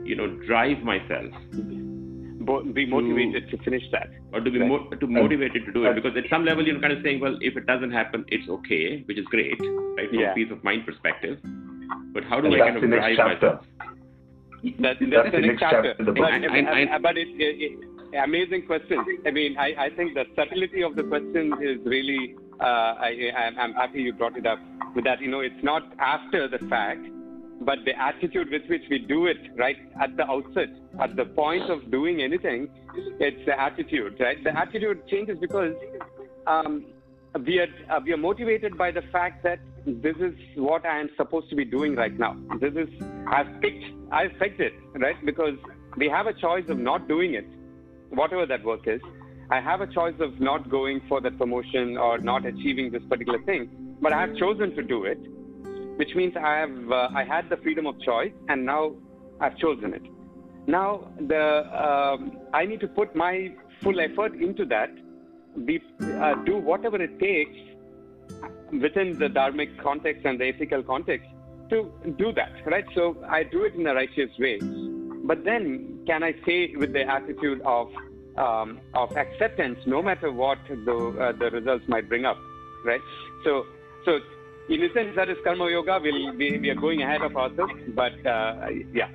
you know drive myself be motivated to, to finish that. or to be right. mo- to motivated to do it. Because at some level you're kind of saying well if it doesn't happen it's okay which is great right from yeah. a peace of mind perspective. But how do and I kind of drive myself? That, that's, that's the next chapter, chapter. But, I, I, I, but it, it, it, amazing question. I mean I, I think the subtlety of the question is really uh, I, I'm happy you brought it up. With that you know it's not after the fact but the attitude with which we do it right at the outset, at the point of doing anything, it's the attitude, right? The attitude changes because um, we are uh, we are motivated by the fact that this is what I am supposed to be doing right now. This is I've picked I've picked it right because we have a choice of not doing it, whatever that work is. I have a choice of not going for that promotion or not achieving this particular thing, but I have chosen to do it which means I have uh, I had the freedom of choice, and now I've chosen it. Now the um, I need to put my full effort into that, be, uh, do whatever it takes within the dharmic context and the ethical context to do that, right? So I do it in a righteous way. But then, can I say with the attitude of um, of acceptance, no matter what the uh, the results might bring up, right? So so in a sense, that is karma yoga. We'll, we, we are going ahead of ourselves, but uh, yeah.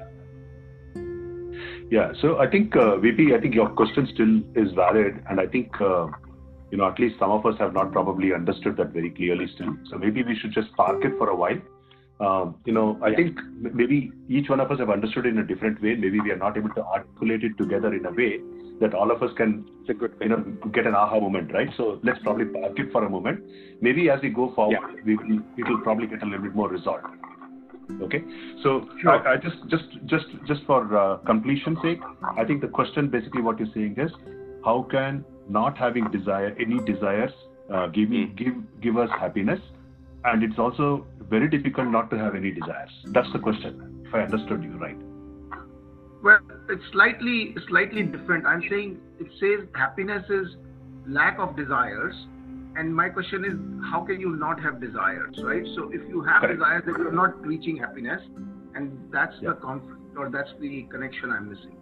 Yeah, so I think, uh, VP, I think your question still is valid, and I think, uh, you know, at least some of us have not probably understood that very clearly still. So maybe we should just park it for a while. Um, you know, I yeah. think maybe each one of us have understood it in a different way. Maybe we are not able to articulate it together in a way that all of us can you know get an aha moment, right? So let's probably park it for a moment. Maybe as we go forward, yeah. we will it will probably get a little bit more resolved. Okay, so sure. I, I, just just just just for uh, completion's sake, I think the question basically what you're saying is how can not having desire any desires uh, give me mm. give give us happiness, and it's also very difficult not to have any desires. That's the question, if I understood you right. Well, it's slightly slightly different. I'm saying it says happiness is lack of desires, and my question is, how can you not have desires, right? So if you have Correct. desires, then you're not reaching happiness, and that's Yeah. the conflict or that's the connection I'm missing.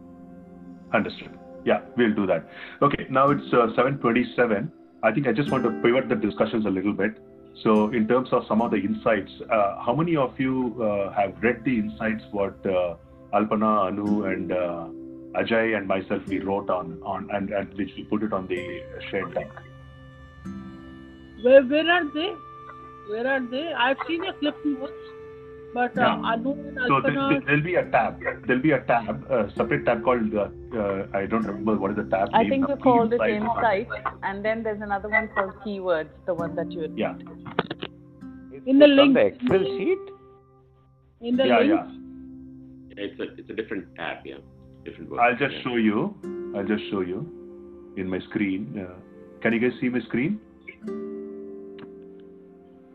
Understood. Yeah, we'll do that. Okay, now it's uh, 7:27. I think I just want to pivot the discussions a little bit. So, in terms of some of the insights, uh, how many of you uh, have read the insights what uh, Alpana, Anu, and uh, Ajay and myself we wrote on on and, and which we put it on the shared link? Where where are they? Where are they? I've seen a clip notes, but uh, Yeah. Anu and Alpana. So there, there'll be a tab. There'll be a tab, a separate tab called uh, uh, I don't remember what is the tab I name. think you called it Insights. insight, and then there's another one called keywords, the one that you had. Yeah, In the It's on link. the Excel sheet. In the yeah, link. yeah. It's a it's a different tab, yeah, different word. I'll just yeah. show you. I'll just show you in my screen. Uh, can you guys see my screen?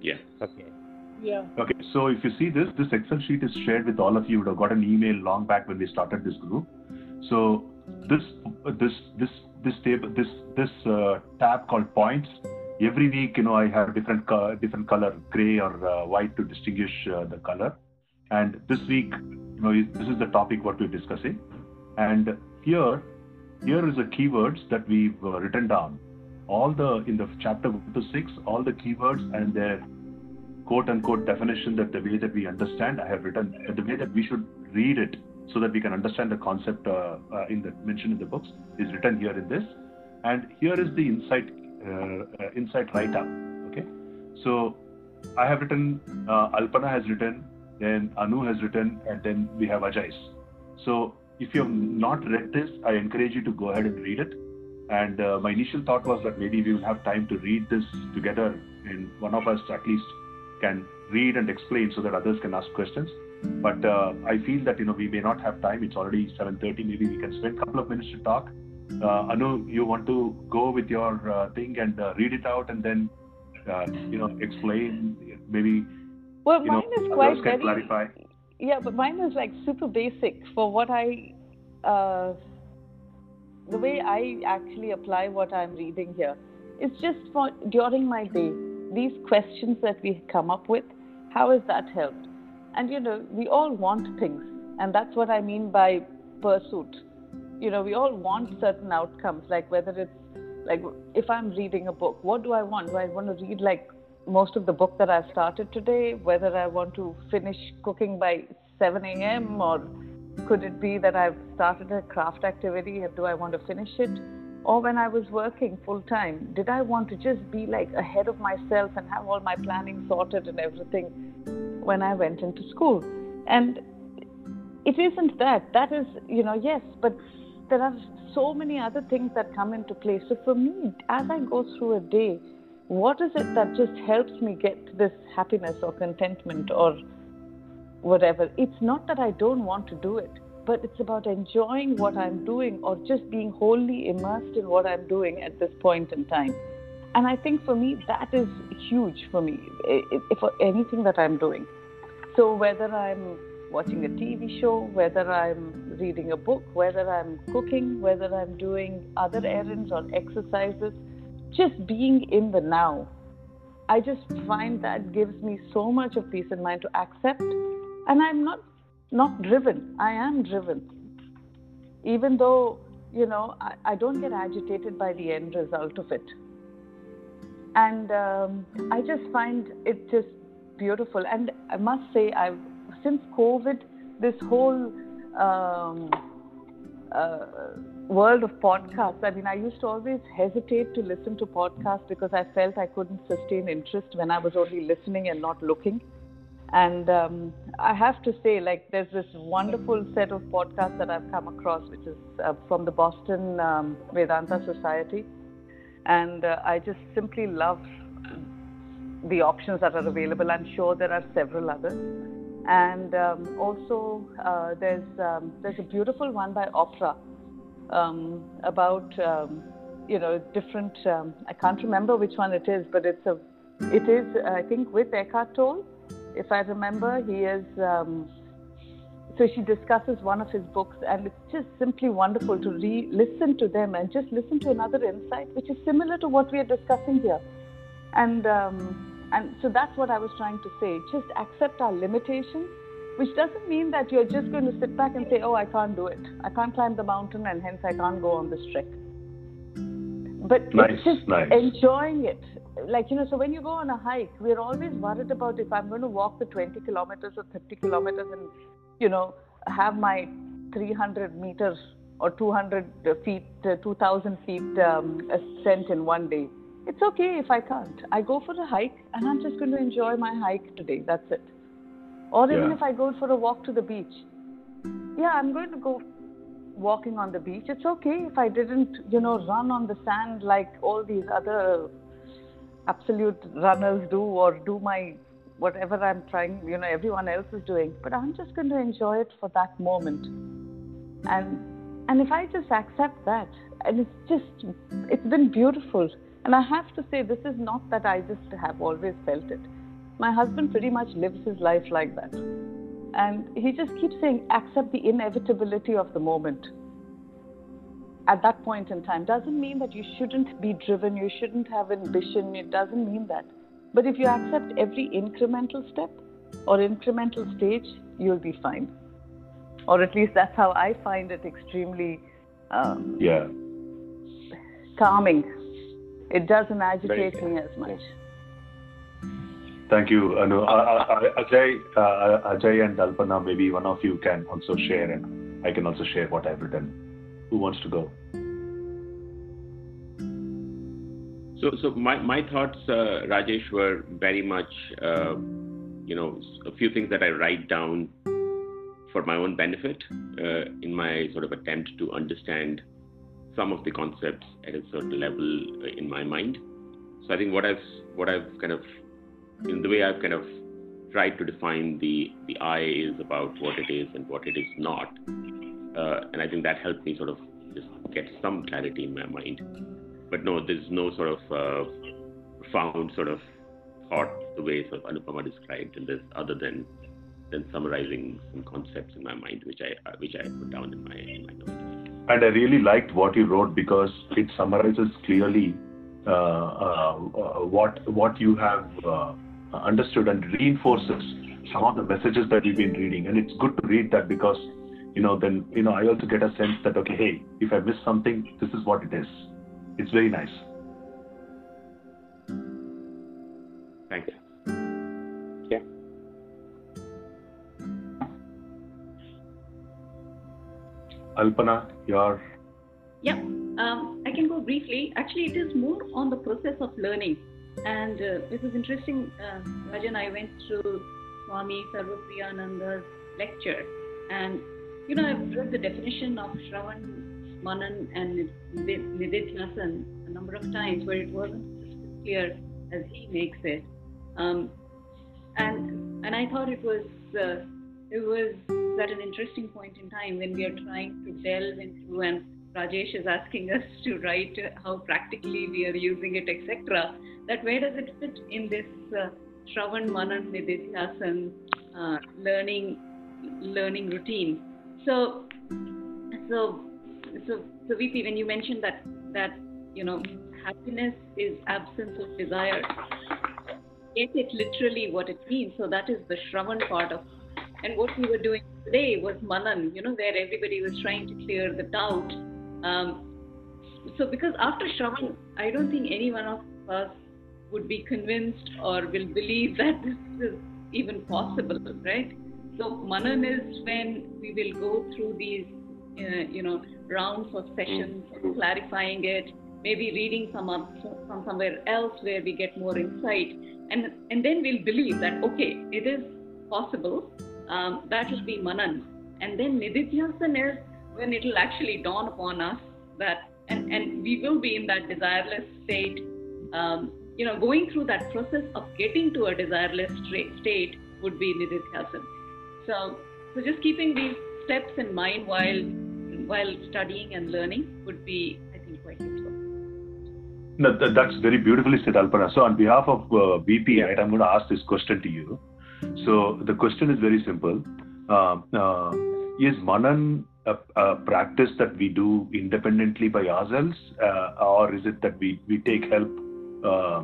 Yeah. Okay. Yeah. Okay, so if you see this, this Excel sheet is shared with all of you. You would have got an email long back when we started this group. So this this this this table this this uh, tab called points. Every week, you know, I have different co- different color, gray or uh, white, to distinguish uh, the color. And this week, you know, this is the topic what we're discussing. And here, here is the keywords that we've uh, written down. All the in the chapter one to six, all the keywords and their quote unquote definition that the way that we understand, I have written the way that we should read it so that we can understand the concept uh, uh, in the mentioned in the books is written here in this. And here is the insight uh, uh, insight write up. Okay, so I have written, uh, Alpana has written, then Anu has written, and then we have Ajay's. So if you have not read this, I encourage you to go ahead and read it. And uh, my initial thought was that maybe we will have time to read this together, and one of us at least can read and explain so that others can ask questions. But uh, I feel that you know we may not have time. It's already 7:30. Maybe we can spend a couple of minutes to talk. Uh, Anu, you want to go with your uh, thing and uh, read it out, and then uh, you know explain maybe Well, you know mine is quite very. clarify. Yeah, but mine is like super basic for what I, uh, the way I actually apply what I'm reading here. It's just for during my day, these questions that we come up with, how has that helped? And you know, we all want things, and that's what I mean by pursuit. You know, we all want certain outcomes, like whether it's like if I'm reading a book, what do I want? Do I want to read like most of the book that I've started today? Whether I want to finish cooking by 7 a.m. or could it be that I've started a craft activity and do I want to finish it? Or when I was working full time, did I want to just be like ahead of myself and have all my planning sorted and everything when I went into school? And it isn't that. That is, you know, yes, but there are so many other things that come into play. So for me, as I go through a day, what is it that just helps me get this happiness or contentment or whatever? It's not that I don't want to do it, but it's about enjoying what I'm doing or just being wholly immersed in what I'm doing at this point in time. And I think for me, that is huge for me, eh, eh, i- i- for anything that I'm doing. So whether I'm watching a TV show, whether I'm reading a book, whether I'm cooking, whether I'm doing other errands or exercises, just being in the now. I just find that gives me so much of peace in mind to accept. And I'm not not driven. I am driven. Even though, you know, I, I don't get agitated by the end result of it. And um, I just find it just beautiful. And I must say, I've since COVID, this whole um, uh, world of podcasts. I mean, I used to always hesitate to listen to podcasts because I felt I couldn't sustain interest when I was only listening and not looking. And um, I have to say, like, there's this wonderful set of podcasts that I've come across, which is uh, from the Boston um, Vedanta Society. And uh, I just simply love the options that are available. I'm sure there are several others. And um, also, uh, there's um, there's a beautiful one by Oprah um, about um, you know different. Um, I can't remember which one it is, but it's a it is I think with Eckhart Tolle, if I remember. He is. Um, so she discusses one of his books, and it's just simply wonderful to re listen to them and just listen to another insight, which is similar to what we are discussing here. and um, and so that's what I was trying to say. Just accept our limitations, which doesn't mean that you're just going to sit back and say, "Oh, I can't do it. I can't climb the mountain, and hence I can't go on this trek." But Nice, it's just nice. enjoying it. Like you know, so when you go on a hike, we're always worried about if I'm going to walk the 20 kilometers or 30 kilometers, and you know, have my 300 meters or 200 feet, uh, 2,000 feet um, ascent in one day. It's okay if I can't. I go for a hike and I'm just going to enjoy my hike today. That's it. Or even Yeah. if I go for a walk to the beach. Yeah, I'm going to go walking on the beach. It's okay if I didn't, you know, run on the sand like all these other absolute runners do or do my whatever I'm trying, you know, everyone else is doing. But I'm just going to enjoy it for that moment. And and if I just accept that, and it's just it's been beautiful. And I have to say, this is not that I just have always felt it. My husband pretty much lives his life like that. And he just keeps saying, accept the inevitability of the moment at that point in time. Doesn't mean that you shouldn't be driven, you shouldn't have ambition, it doesn't mean that. But if you accept every incremental step or incremental stage, you'll be fine. Or at least that's how I find it extremely um, Yeah. calming. It doesn't agitate me as much. Thank you, Anu. Uh, uh, uh, Ajay, Ajay and Alpana, maybe one of you can also share, and I can also share what I've written. Who wants to go? So, so my, my thoughts, Rajesh, were very much, you know, a few things that I write down for my own benefit in my sort of attempt to understand some of the concepts at a certain level in my mind. So I think what I've what I've kind of in the way I've kind of tried to define the the I is about what it is and what it is not, uh, and I think that helped me sort of just get some clarity in my mind but no, there's no sort of uh, profound sort of thought the way sort of Anupama described in this, other than than summarizing some concepts in my mind, which I uh, which I put down in my in my notes. And I really liked what you wrote because it summarizes clearly uh, uh, uh, what what you have uh, understood and reinforces some of the messages that we've been reading. And it's good to read that because you know then you know I also get a sense that okay, hey, if I miss something, this is what it is. It's very nice. Thanks. Yeah. Alpana, your Yeah, um, I can go briefly. Actually, it is more on the process of learning. And uh, it was interesting, uh, Rajan, I went through Swami Sarvapriyananda's lecture. And, you know, I've read the definition of Shravan, Manan, and Nid- Nididhyasan a number of times where it wasn't as clear as he makes it. Um, and and I thought it was uh, it was at an interesting point in time when we are trying to delve into and Rajesh is asking us to write how practically we are using it, etc. That where does it fit in this uh, Shravan Manan Nididhyasan uh, learning learning routine? So so so so VP, when you mentioned that that you know happiness is absence of desire, get it literally what it means. So that is the Shravan part of and what we were doing today was Manan, you know, where everybody was trying to clear the doubt. Um, so, because after Shravan, I don't think any one of us would be convinced or will believe that this is even possible, right? So, Manan is when we will go through these, uh, you know, rounds of sessions, clarifying it, maybe reading some up, from somewhere else where we get more insight, and and then we'll believe that okay, it is possible. Um, that will be Manan. And then Nididhyasan is when it will actually dawn upon us that, and, and we will be in that desireless state. Um, you know, going through that process of getting to a desireless state would be Nididhyasan. So, so just keeping these steps in mind while while studying and learning would be, I think, quite useful. No, th- that's very beautifully said, Alpana. So, on behalf of uh, VP, right, I'm going to ask this question to you. So, the question is very simple. Uh, uh, is Manan a, a practice that we do independently by ourselves, uh, or is it that we, we take help uh,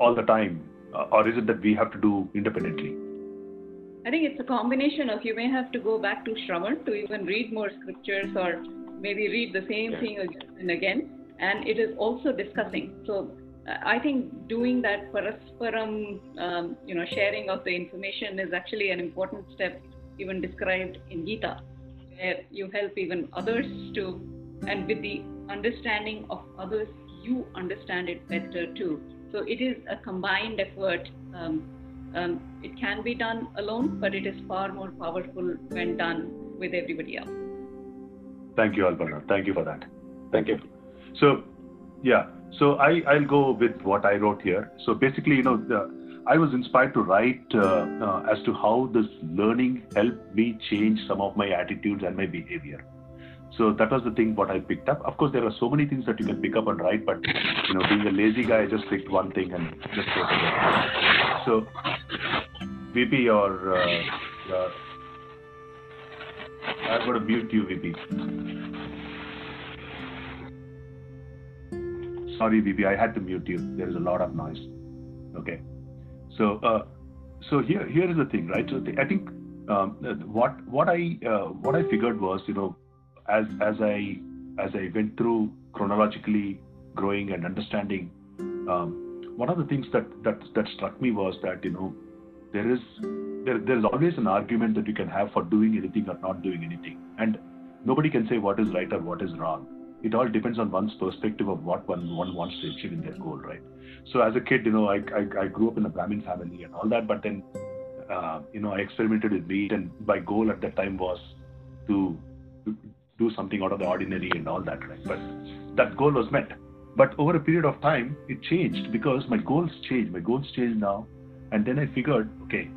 all the time, or is it that we have to do independently? I think it's a combination of you may have to go back to Shravan to even read more scriptures or maybe read the same Yeah. thing again and again. And it is also discussing. So uh, I think doing that parasparam, um, you know, sharing of the information is actually an important step, even described in Gita, where you help even others to, and with the understanding of others, you understand it better too. So it is a combined effort. Um, um, it can be done alone, but it is far more powerful when done with everybody else. Thank you, Alberta. Thank you for that. Thank you. So, yeah. So I I'll go with what I wrote here. So basically, you know, the, I was inspired to write uh, uh, as to how this learning helped me change some of my attitudes and my behavior. So that was the thing what I picked up. Of course, there are so many things that you can pick up and write, but you know, being a lazy guy, I just picked one thing and just wrote it. So, VP, or uh, uh, I'm going to mute you, VP. Sorry, VP, I had to mute you. There is a lot of noise. Okay. So, uh, so here, here is the thing, right? So I think um, what what I uh, what I figured was, you know, as as I as I went through chronologically growing and understanding, um, one of the things that that that struck me was that you know there is there there is always an argument that you can have for doing anything or not doing anything, and nobody can say what is right or what is wrong. It all depends on one's perspective of what one one wants to achieve in their goal, right? So as a kid, you know, I I, I grew up in a Brahmin family and all that, but then uh, you know I experimented with meat, and my goal at that time was to do something out of the ordinary and all that, right? But that goal was met. But over a period of time, it changed because my goals changed. My goals changed now, and then I figured, okay,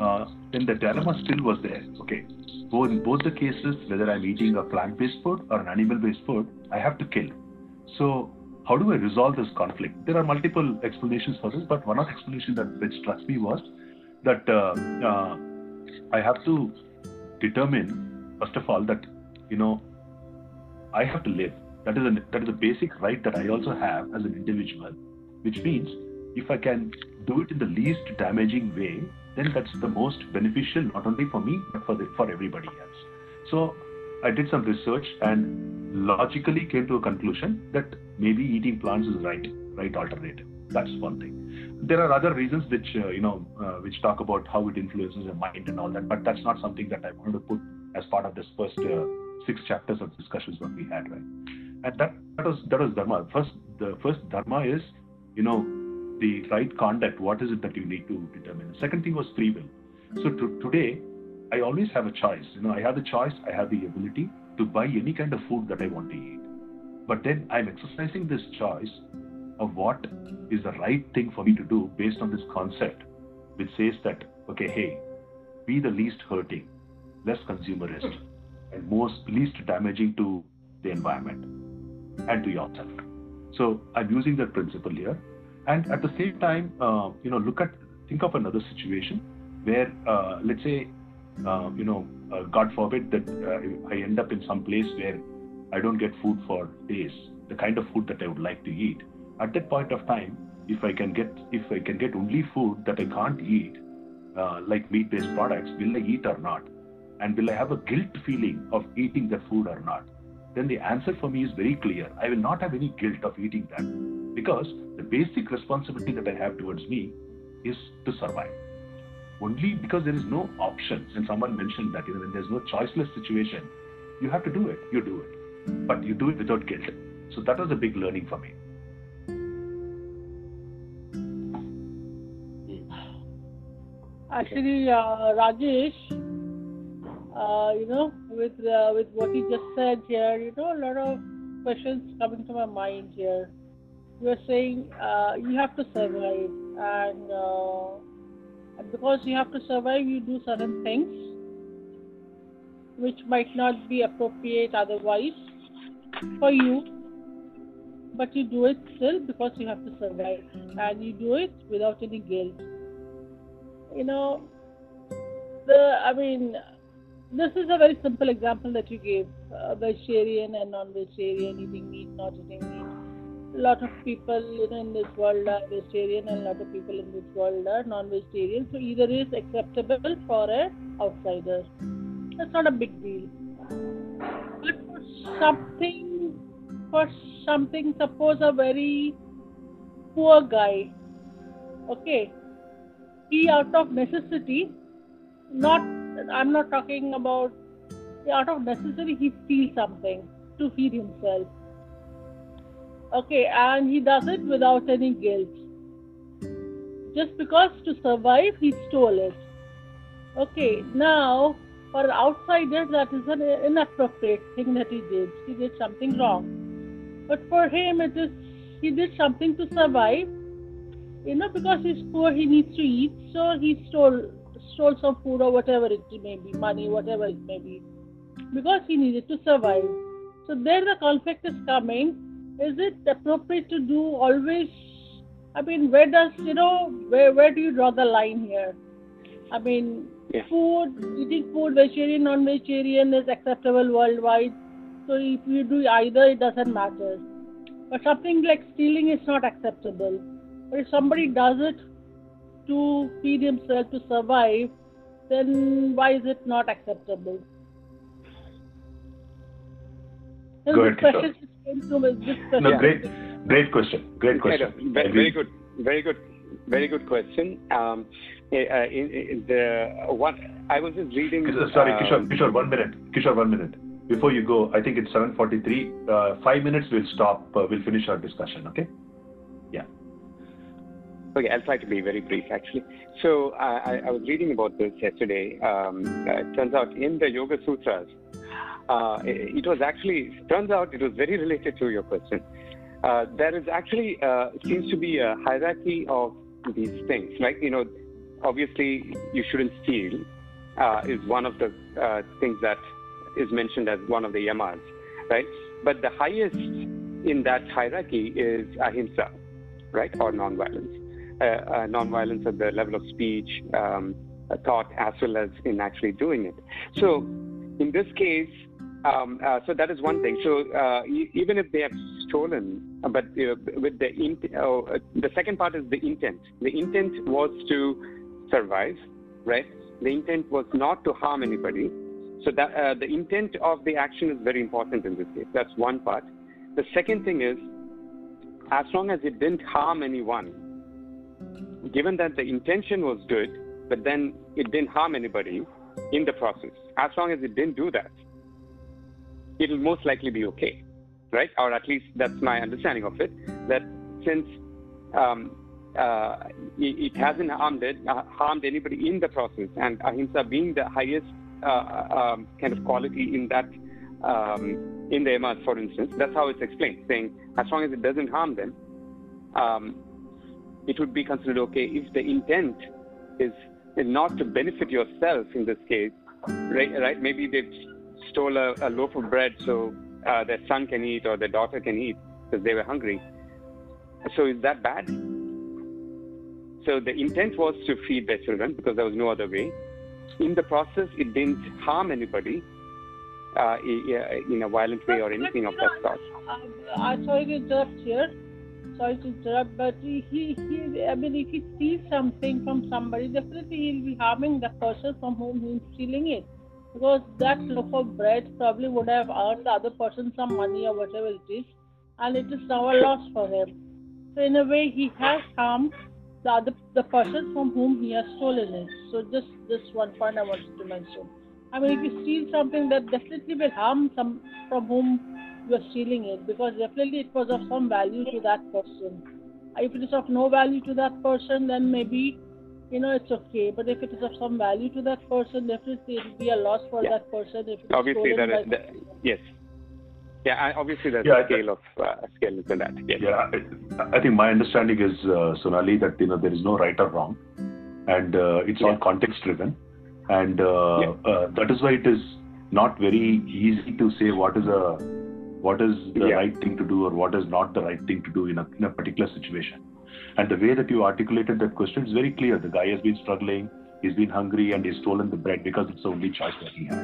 uh, then the dilemma still was there. Okay, both in both the cases, whether I'm eating a plant-based food or an animal-based food, I have to kill. So how do I resolve this conflict? There are multiple explanations for this, but one of the explanations that which struck me was that uh, uh, I have to determine first of all that you know I have to live. That is a that is a basic right that I also have as an individual, which means if I can do it in the least damaging way, then that's the most beneficial not only for me but for the, for everybody else. So I did some research and logically came to a conclusion that maybe eating plants is right right alternative. That's one thing. There are other reasons which uh, you know uh, which talk about how it influences the mind and all that, but that's not something that I wanted to put as part of this first uh, six chapters of discussions what we had, right? And that that was that was dharma. First, the first dharma is you know the right conduct. What is it that you need to determine? The second thing was free will. So to, today, I always have a choice. You know, I have the choice. I have the ability to buy any kind of food that I want to eat. But then I'm exercising this choice of what is the right thing for me to do based on this concept, which says that okay, hey, be the least hurting, less consumerist, and most least damaging to the environment and to yourself. So I'm using that principle here, and at the same time, uh, you know, look at think of another situation where, uh, let's say, uh, you know, uh, God forbid that uh, I end up in some place where I don't get food for days, the kind of food that I would like to eat. At that point of time, if I can get if I can get only food that I can't eat, uh, like meat-based products, will I eat or not? And will I have a guilt feeling of eating that food or not? Then the answer for me is very clear. I will not have any guilt of eating that because the basic responsibility that I have towards me is to survive. Only because there is no options. And someone mentioned that you know, when there's no choiceless situation, you have to do it. You do it, but you do it without guilt. So that was a big learning for me. Actually, uh, Rajesh, uh, you know, with uh, with what you just said here, you know, a lot of questions coming to my mind here. Are saying uh, you have to survive, and, uh, and because you have to survive, you do certain things which might not be appropriate otherwise for you, but you do it still because you have to survive, and you do it without any guilt. You know, the I mean, this is a very simple example that you gave: uh, vegetarian and non-vegetarian, eating meat, not eating meat. Lot of people you know, in this world are vegetarian and a lot of people in this world are non-vegetarian. So either is acceptable for an outsider. That's not a big deal. But for something, for something, suppose a very poor guy, okay, he out of necessity, not, I'm not talking about, out of necessity, he steals something to feed himself okay and he does it without any guilt. Just because to survive he stole it. Okay now for outsiders that is an inappropriate thing that he did. He did something wrong. But for him it is he did something to survive. You know because he's poor he needs to eat so he stole stole some food or whatever it may be money whatever it may be. Because he needed to survive. So there the conflict is coming is it appropriate to do always i mean where does you know where where do you draw the line here? I mean yeah. food eating food vegetarian non-vegetarian is acceptable worldwide. So if you do either it doesn't matter. But something like stealing is not acceptable. But if somebody does it to feed himself to survive then why is it not acceptable? Good. ahead, no, great, great question. Great question. Very, very good. Very good. Very good question. Um, uh, in, in the one I was just reading. Sorry, uh, Kishore. Kishore, one minute. Kishore, one minute. Before you go, I think it's 7:43. Uh, five minutes. We'll stop. Uh, we'll finish our discussion. Okay. Yeah. Okay, I'll try to be very brief actually. So I, I was reading about this yesterday. Um, it turns out in the Yoga Sutras, uh, it was actually, turns out it was very related to your question. Uh, there is actually uh, seems to be a hierarchy of these things, right? You know, obviously you shouldn't steal uh, is one of the uh, things that is mentioned as one of the yamas, right? But the highest in that hierarchy is ahimsa, right, or nonviolence. Uh, nonviolence at the level of speech, um, thought, as well as in actually doing it. So, in this case, um, uh, so that is one thing. So uh, even if they have stolen, uh, but uh, with the in- oh, uh, the second part is the intent. The intent was to survive, right? The intent was not to harm anybody. So that uh, the intent of the action is very important in this case. That's one part. The second thing is, as long as it didn't harm anyone, given that the intention was good, but then it didn't harm anybody in the process, as long as it didn't do that, it'll most likely be okay, right? Or at least that's my understanding of it. That since um, uh, it, hasn't harmed it, uh, harmed anybody in the process, and ahimsa being the highest uh, um, kind of quality in that um, in the yamas, for instance, that's how it's explained, saying as long as it doesn't harm them, um, it would be considered okay if the intent is, is not to benefit yourself in this case, right? Right? Maybe they've stole a, a loaf of bread so uh, their son can eat or their daughter can eat because they were hungry. So is that bad? So the intent was to feed their children because there was no other way. In the process, it didn't harm anybody uh, in a violent way or anything of that sort. I'm sorry to interrupt here. Sorry to interrupt, but he, he, I mean, if he steals something from somebody, definitely he'll be harming the person from whom he's stealing it because that hmm. loaf of bread probably would have earned the other person some money or whatever it is, and it is now a loss for him. So in a way, he has harmed the other the person from whom he has stolen it. So just this one point I wanted to mention. I mean, if you steal something, that definitely will harm some from whom you are stealing it, because definitely it was of some value to that person. If it is of no value to that person, then maybe you know, it's okay. But if it is of some value to that person, definitely it will be a loss for yeah. that person. If obviously, that is, that, yes. Yeah, obviously there's yeah, a scale of uh, scale to that. Yes. Yeah, I, I, think my understanding is uh, Sonali that you know there is no right or wrong, and uh, it's yeah. all context driven, and uh, yeah. uh, that is why it is not very easy to say what is a what is the right thing to do or what is not the right thing to do in a, in a particular situation. And the way that you articulated that question is very clear. The guy has been struggling, he's been hungry, and he's stolen the bread because it's the only choice that he had.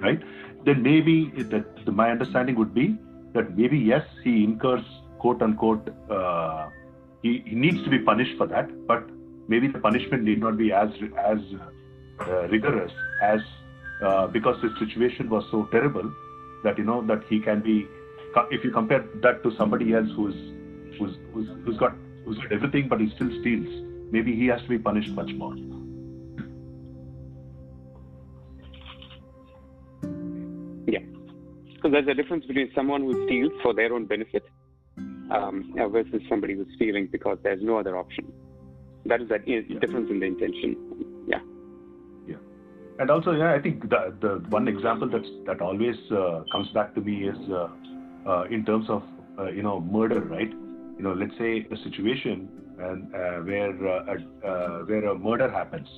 Right? Then maybe that my understanding would be that maybe yes, he incurs quote unquote, uh, he, he needs to be punished for that, but maybe the punishment need not be as as uh, rigorous as uh, because his situation was so terrible that you know that he can be. If you compare that to somebody else who's who's who's, who's got who's got everything but he still steals, maybe he has to be punished much more. Yeah. So there's a difference between someone who steals for their own benefit um, versus somebody who's stealing because there's no other option. That is that Yeah. difference in the intention. Yeah. Yeah. And also, yeah, I think the the one example that's that always uh, comes back to me is uh, uh, in terms of uh, you know murder, right? You know, let's say a situation and uh, where uh, a, uh, where a murder happens.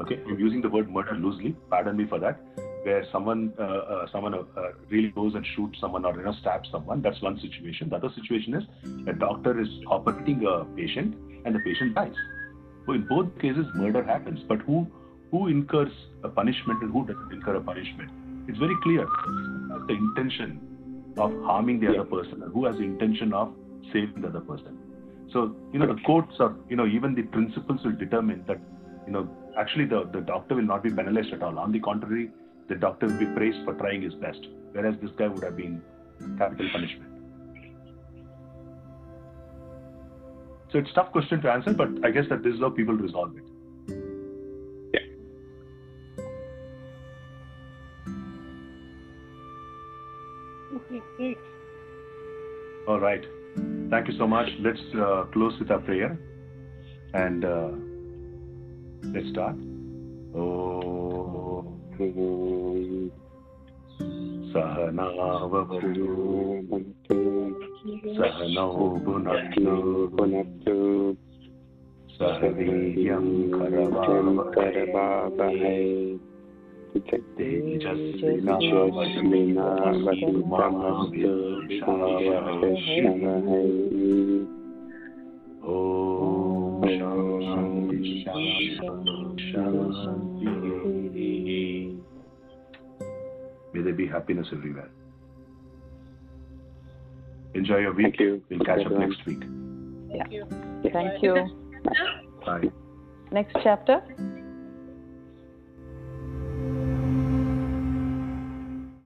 Okay, I'm using the word murder loosely. Pardon me for that. Where someone uh, uh, someone uh, uh, really goes and shoots someone or you know stabs someone. That's one situation. The other situation is a doctor is operating a patient and the patient dies. So in both cases, murder happens. But who who incurs a punishment and who doesn't incur a punishment. It's very clear. Who has the intention of harming the other person and who has the intention of saving the other person. So, you know, the courts or, you know, even the principles will determine that, you know, actually the, the doctor will not be penalized at all. On the contrary, the doctor will be praised for trying his best, whereas this guy would have been capital punishment. So it's a tough question to answer, but I guess that this is how people resolve it. Yeah. Okay, great. All right. Thank you so much. Let's uh, close with a prayer and uh, let's start. Oh, Sahanavavatu Sahanau Bhunaktu Sahaviryam Karavavahai Om Shanti Shanti Shanti. May there be happiness everywhere. Enjoy your week. Thank you. We'll catch up next week. Thank you. Thank you. Bye. Next chapter?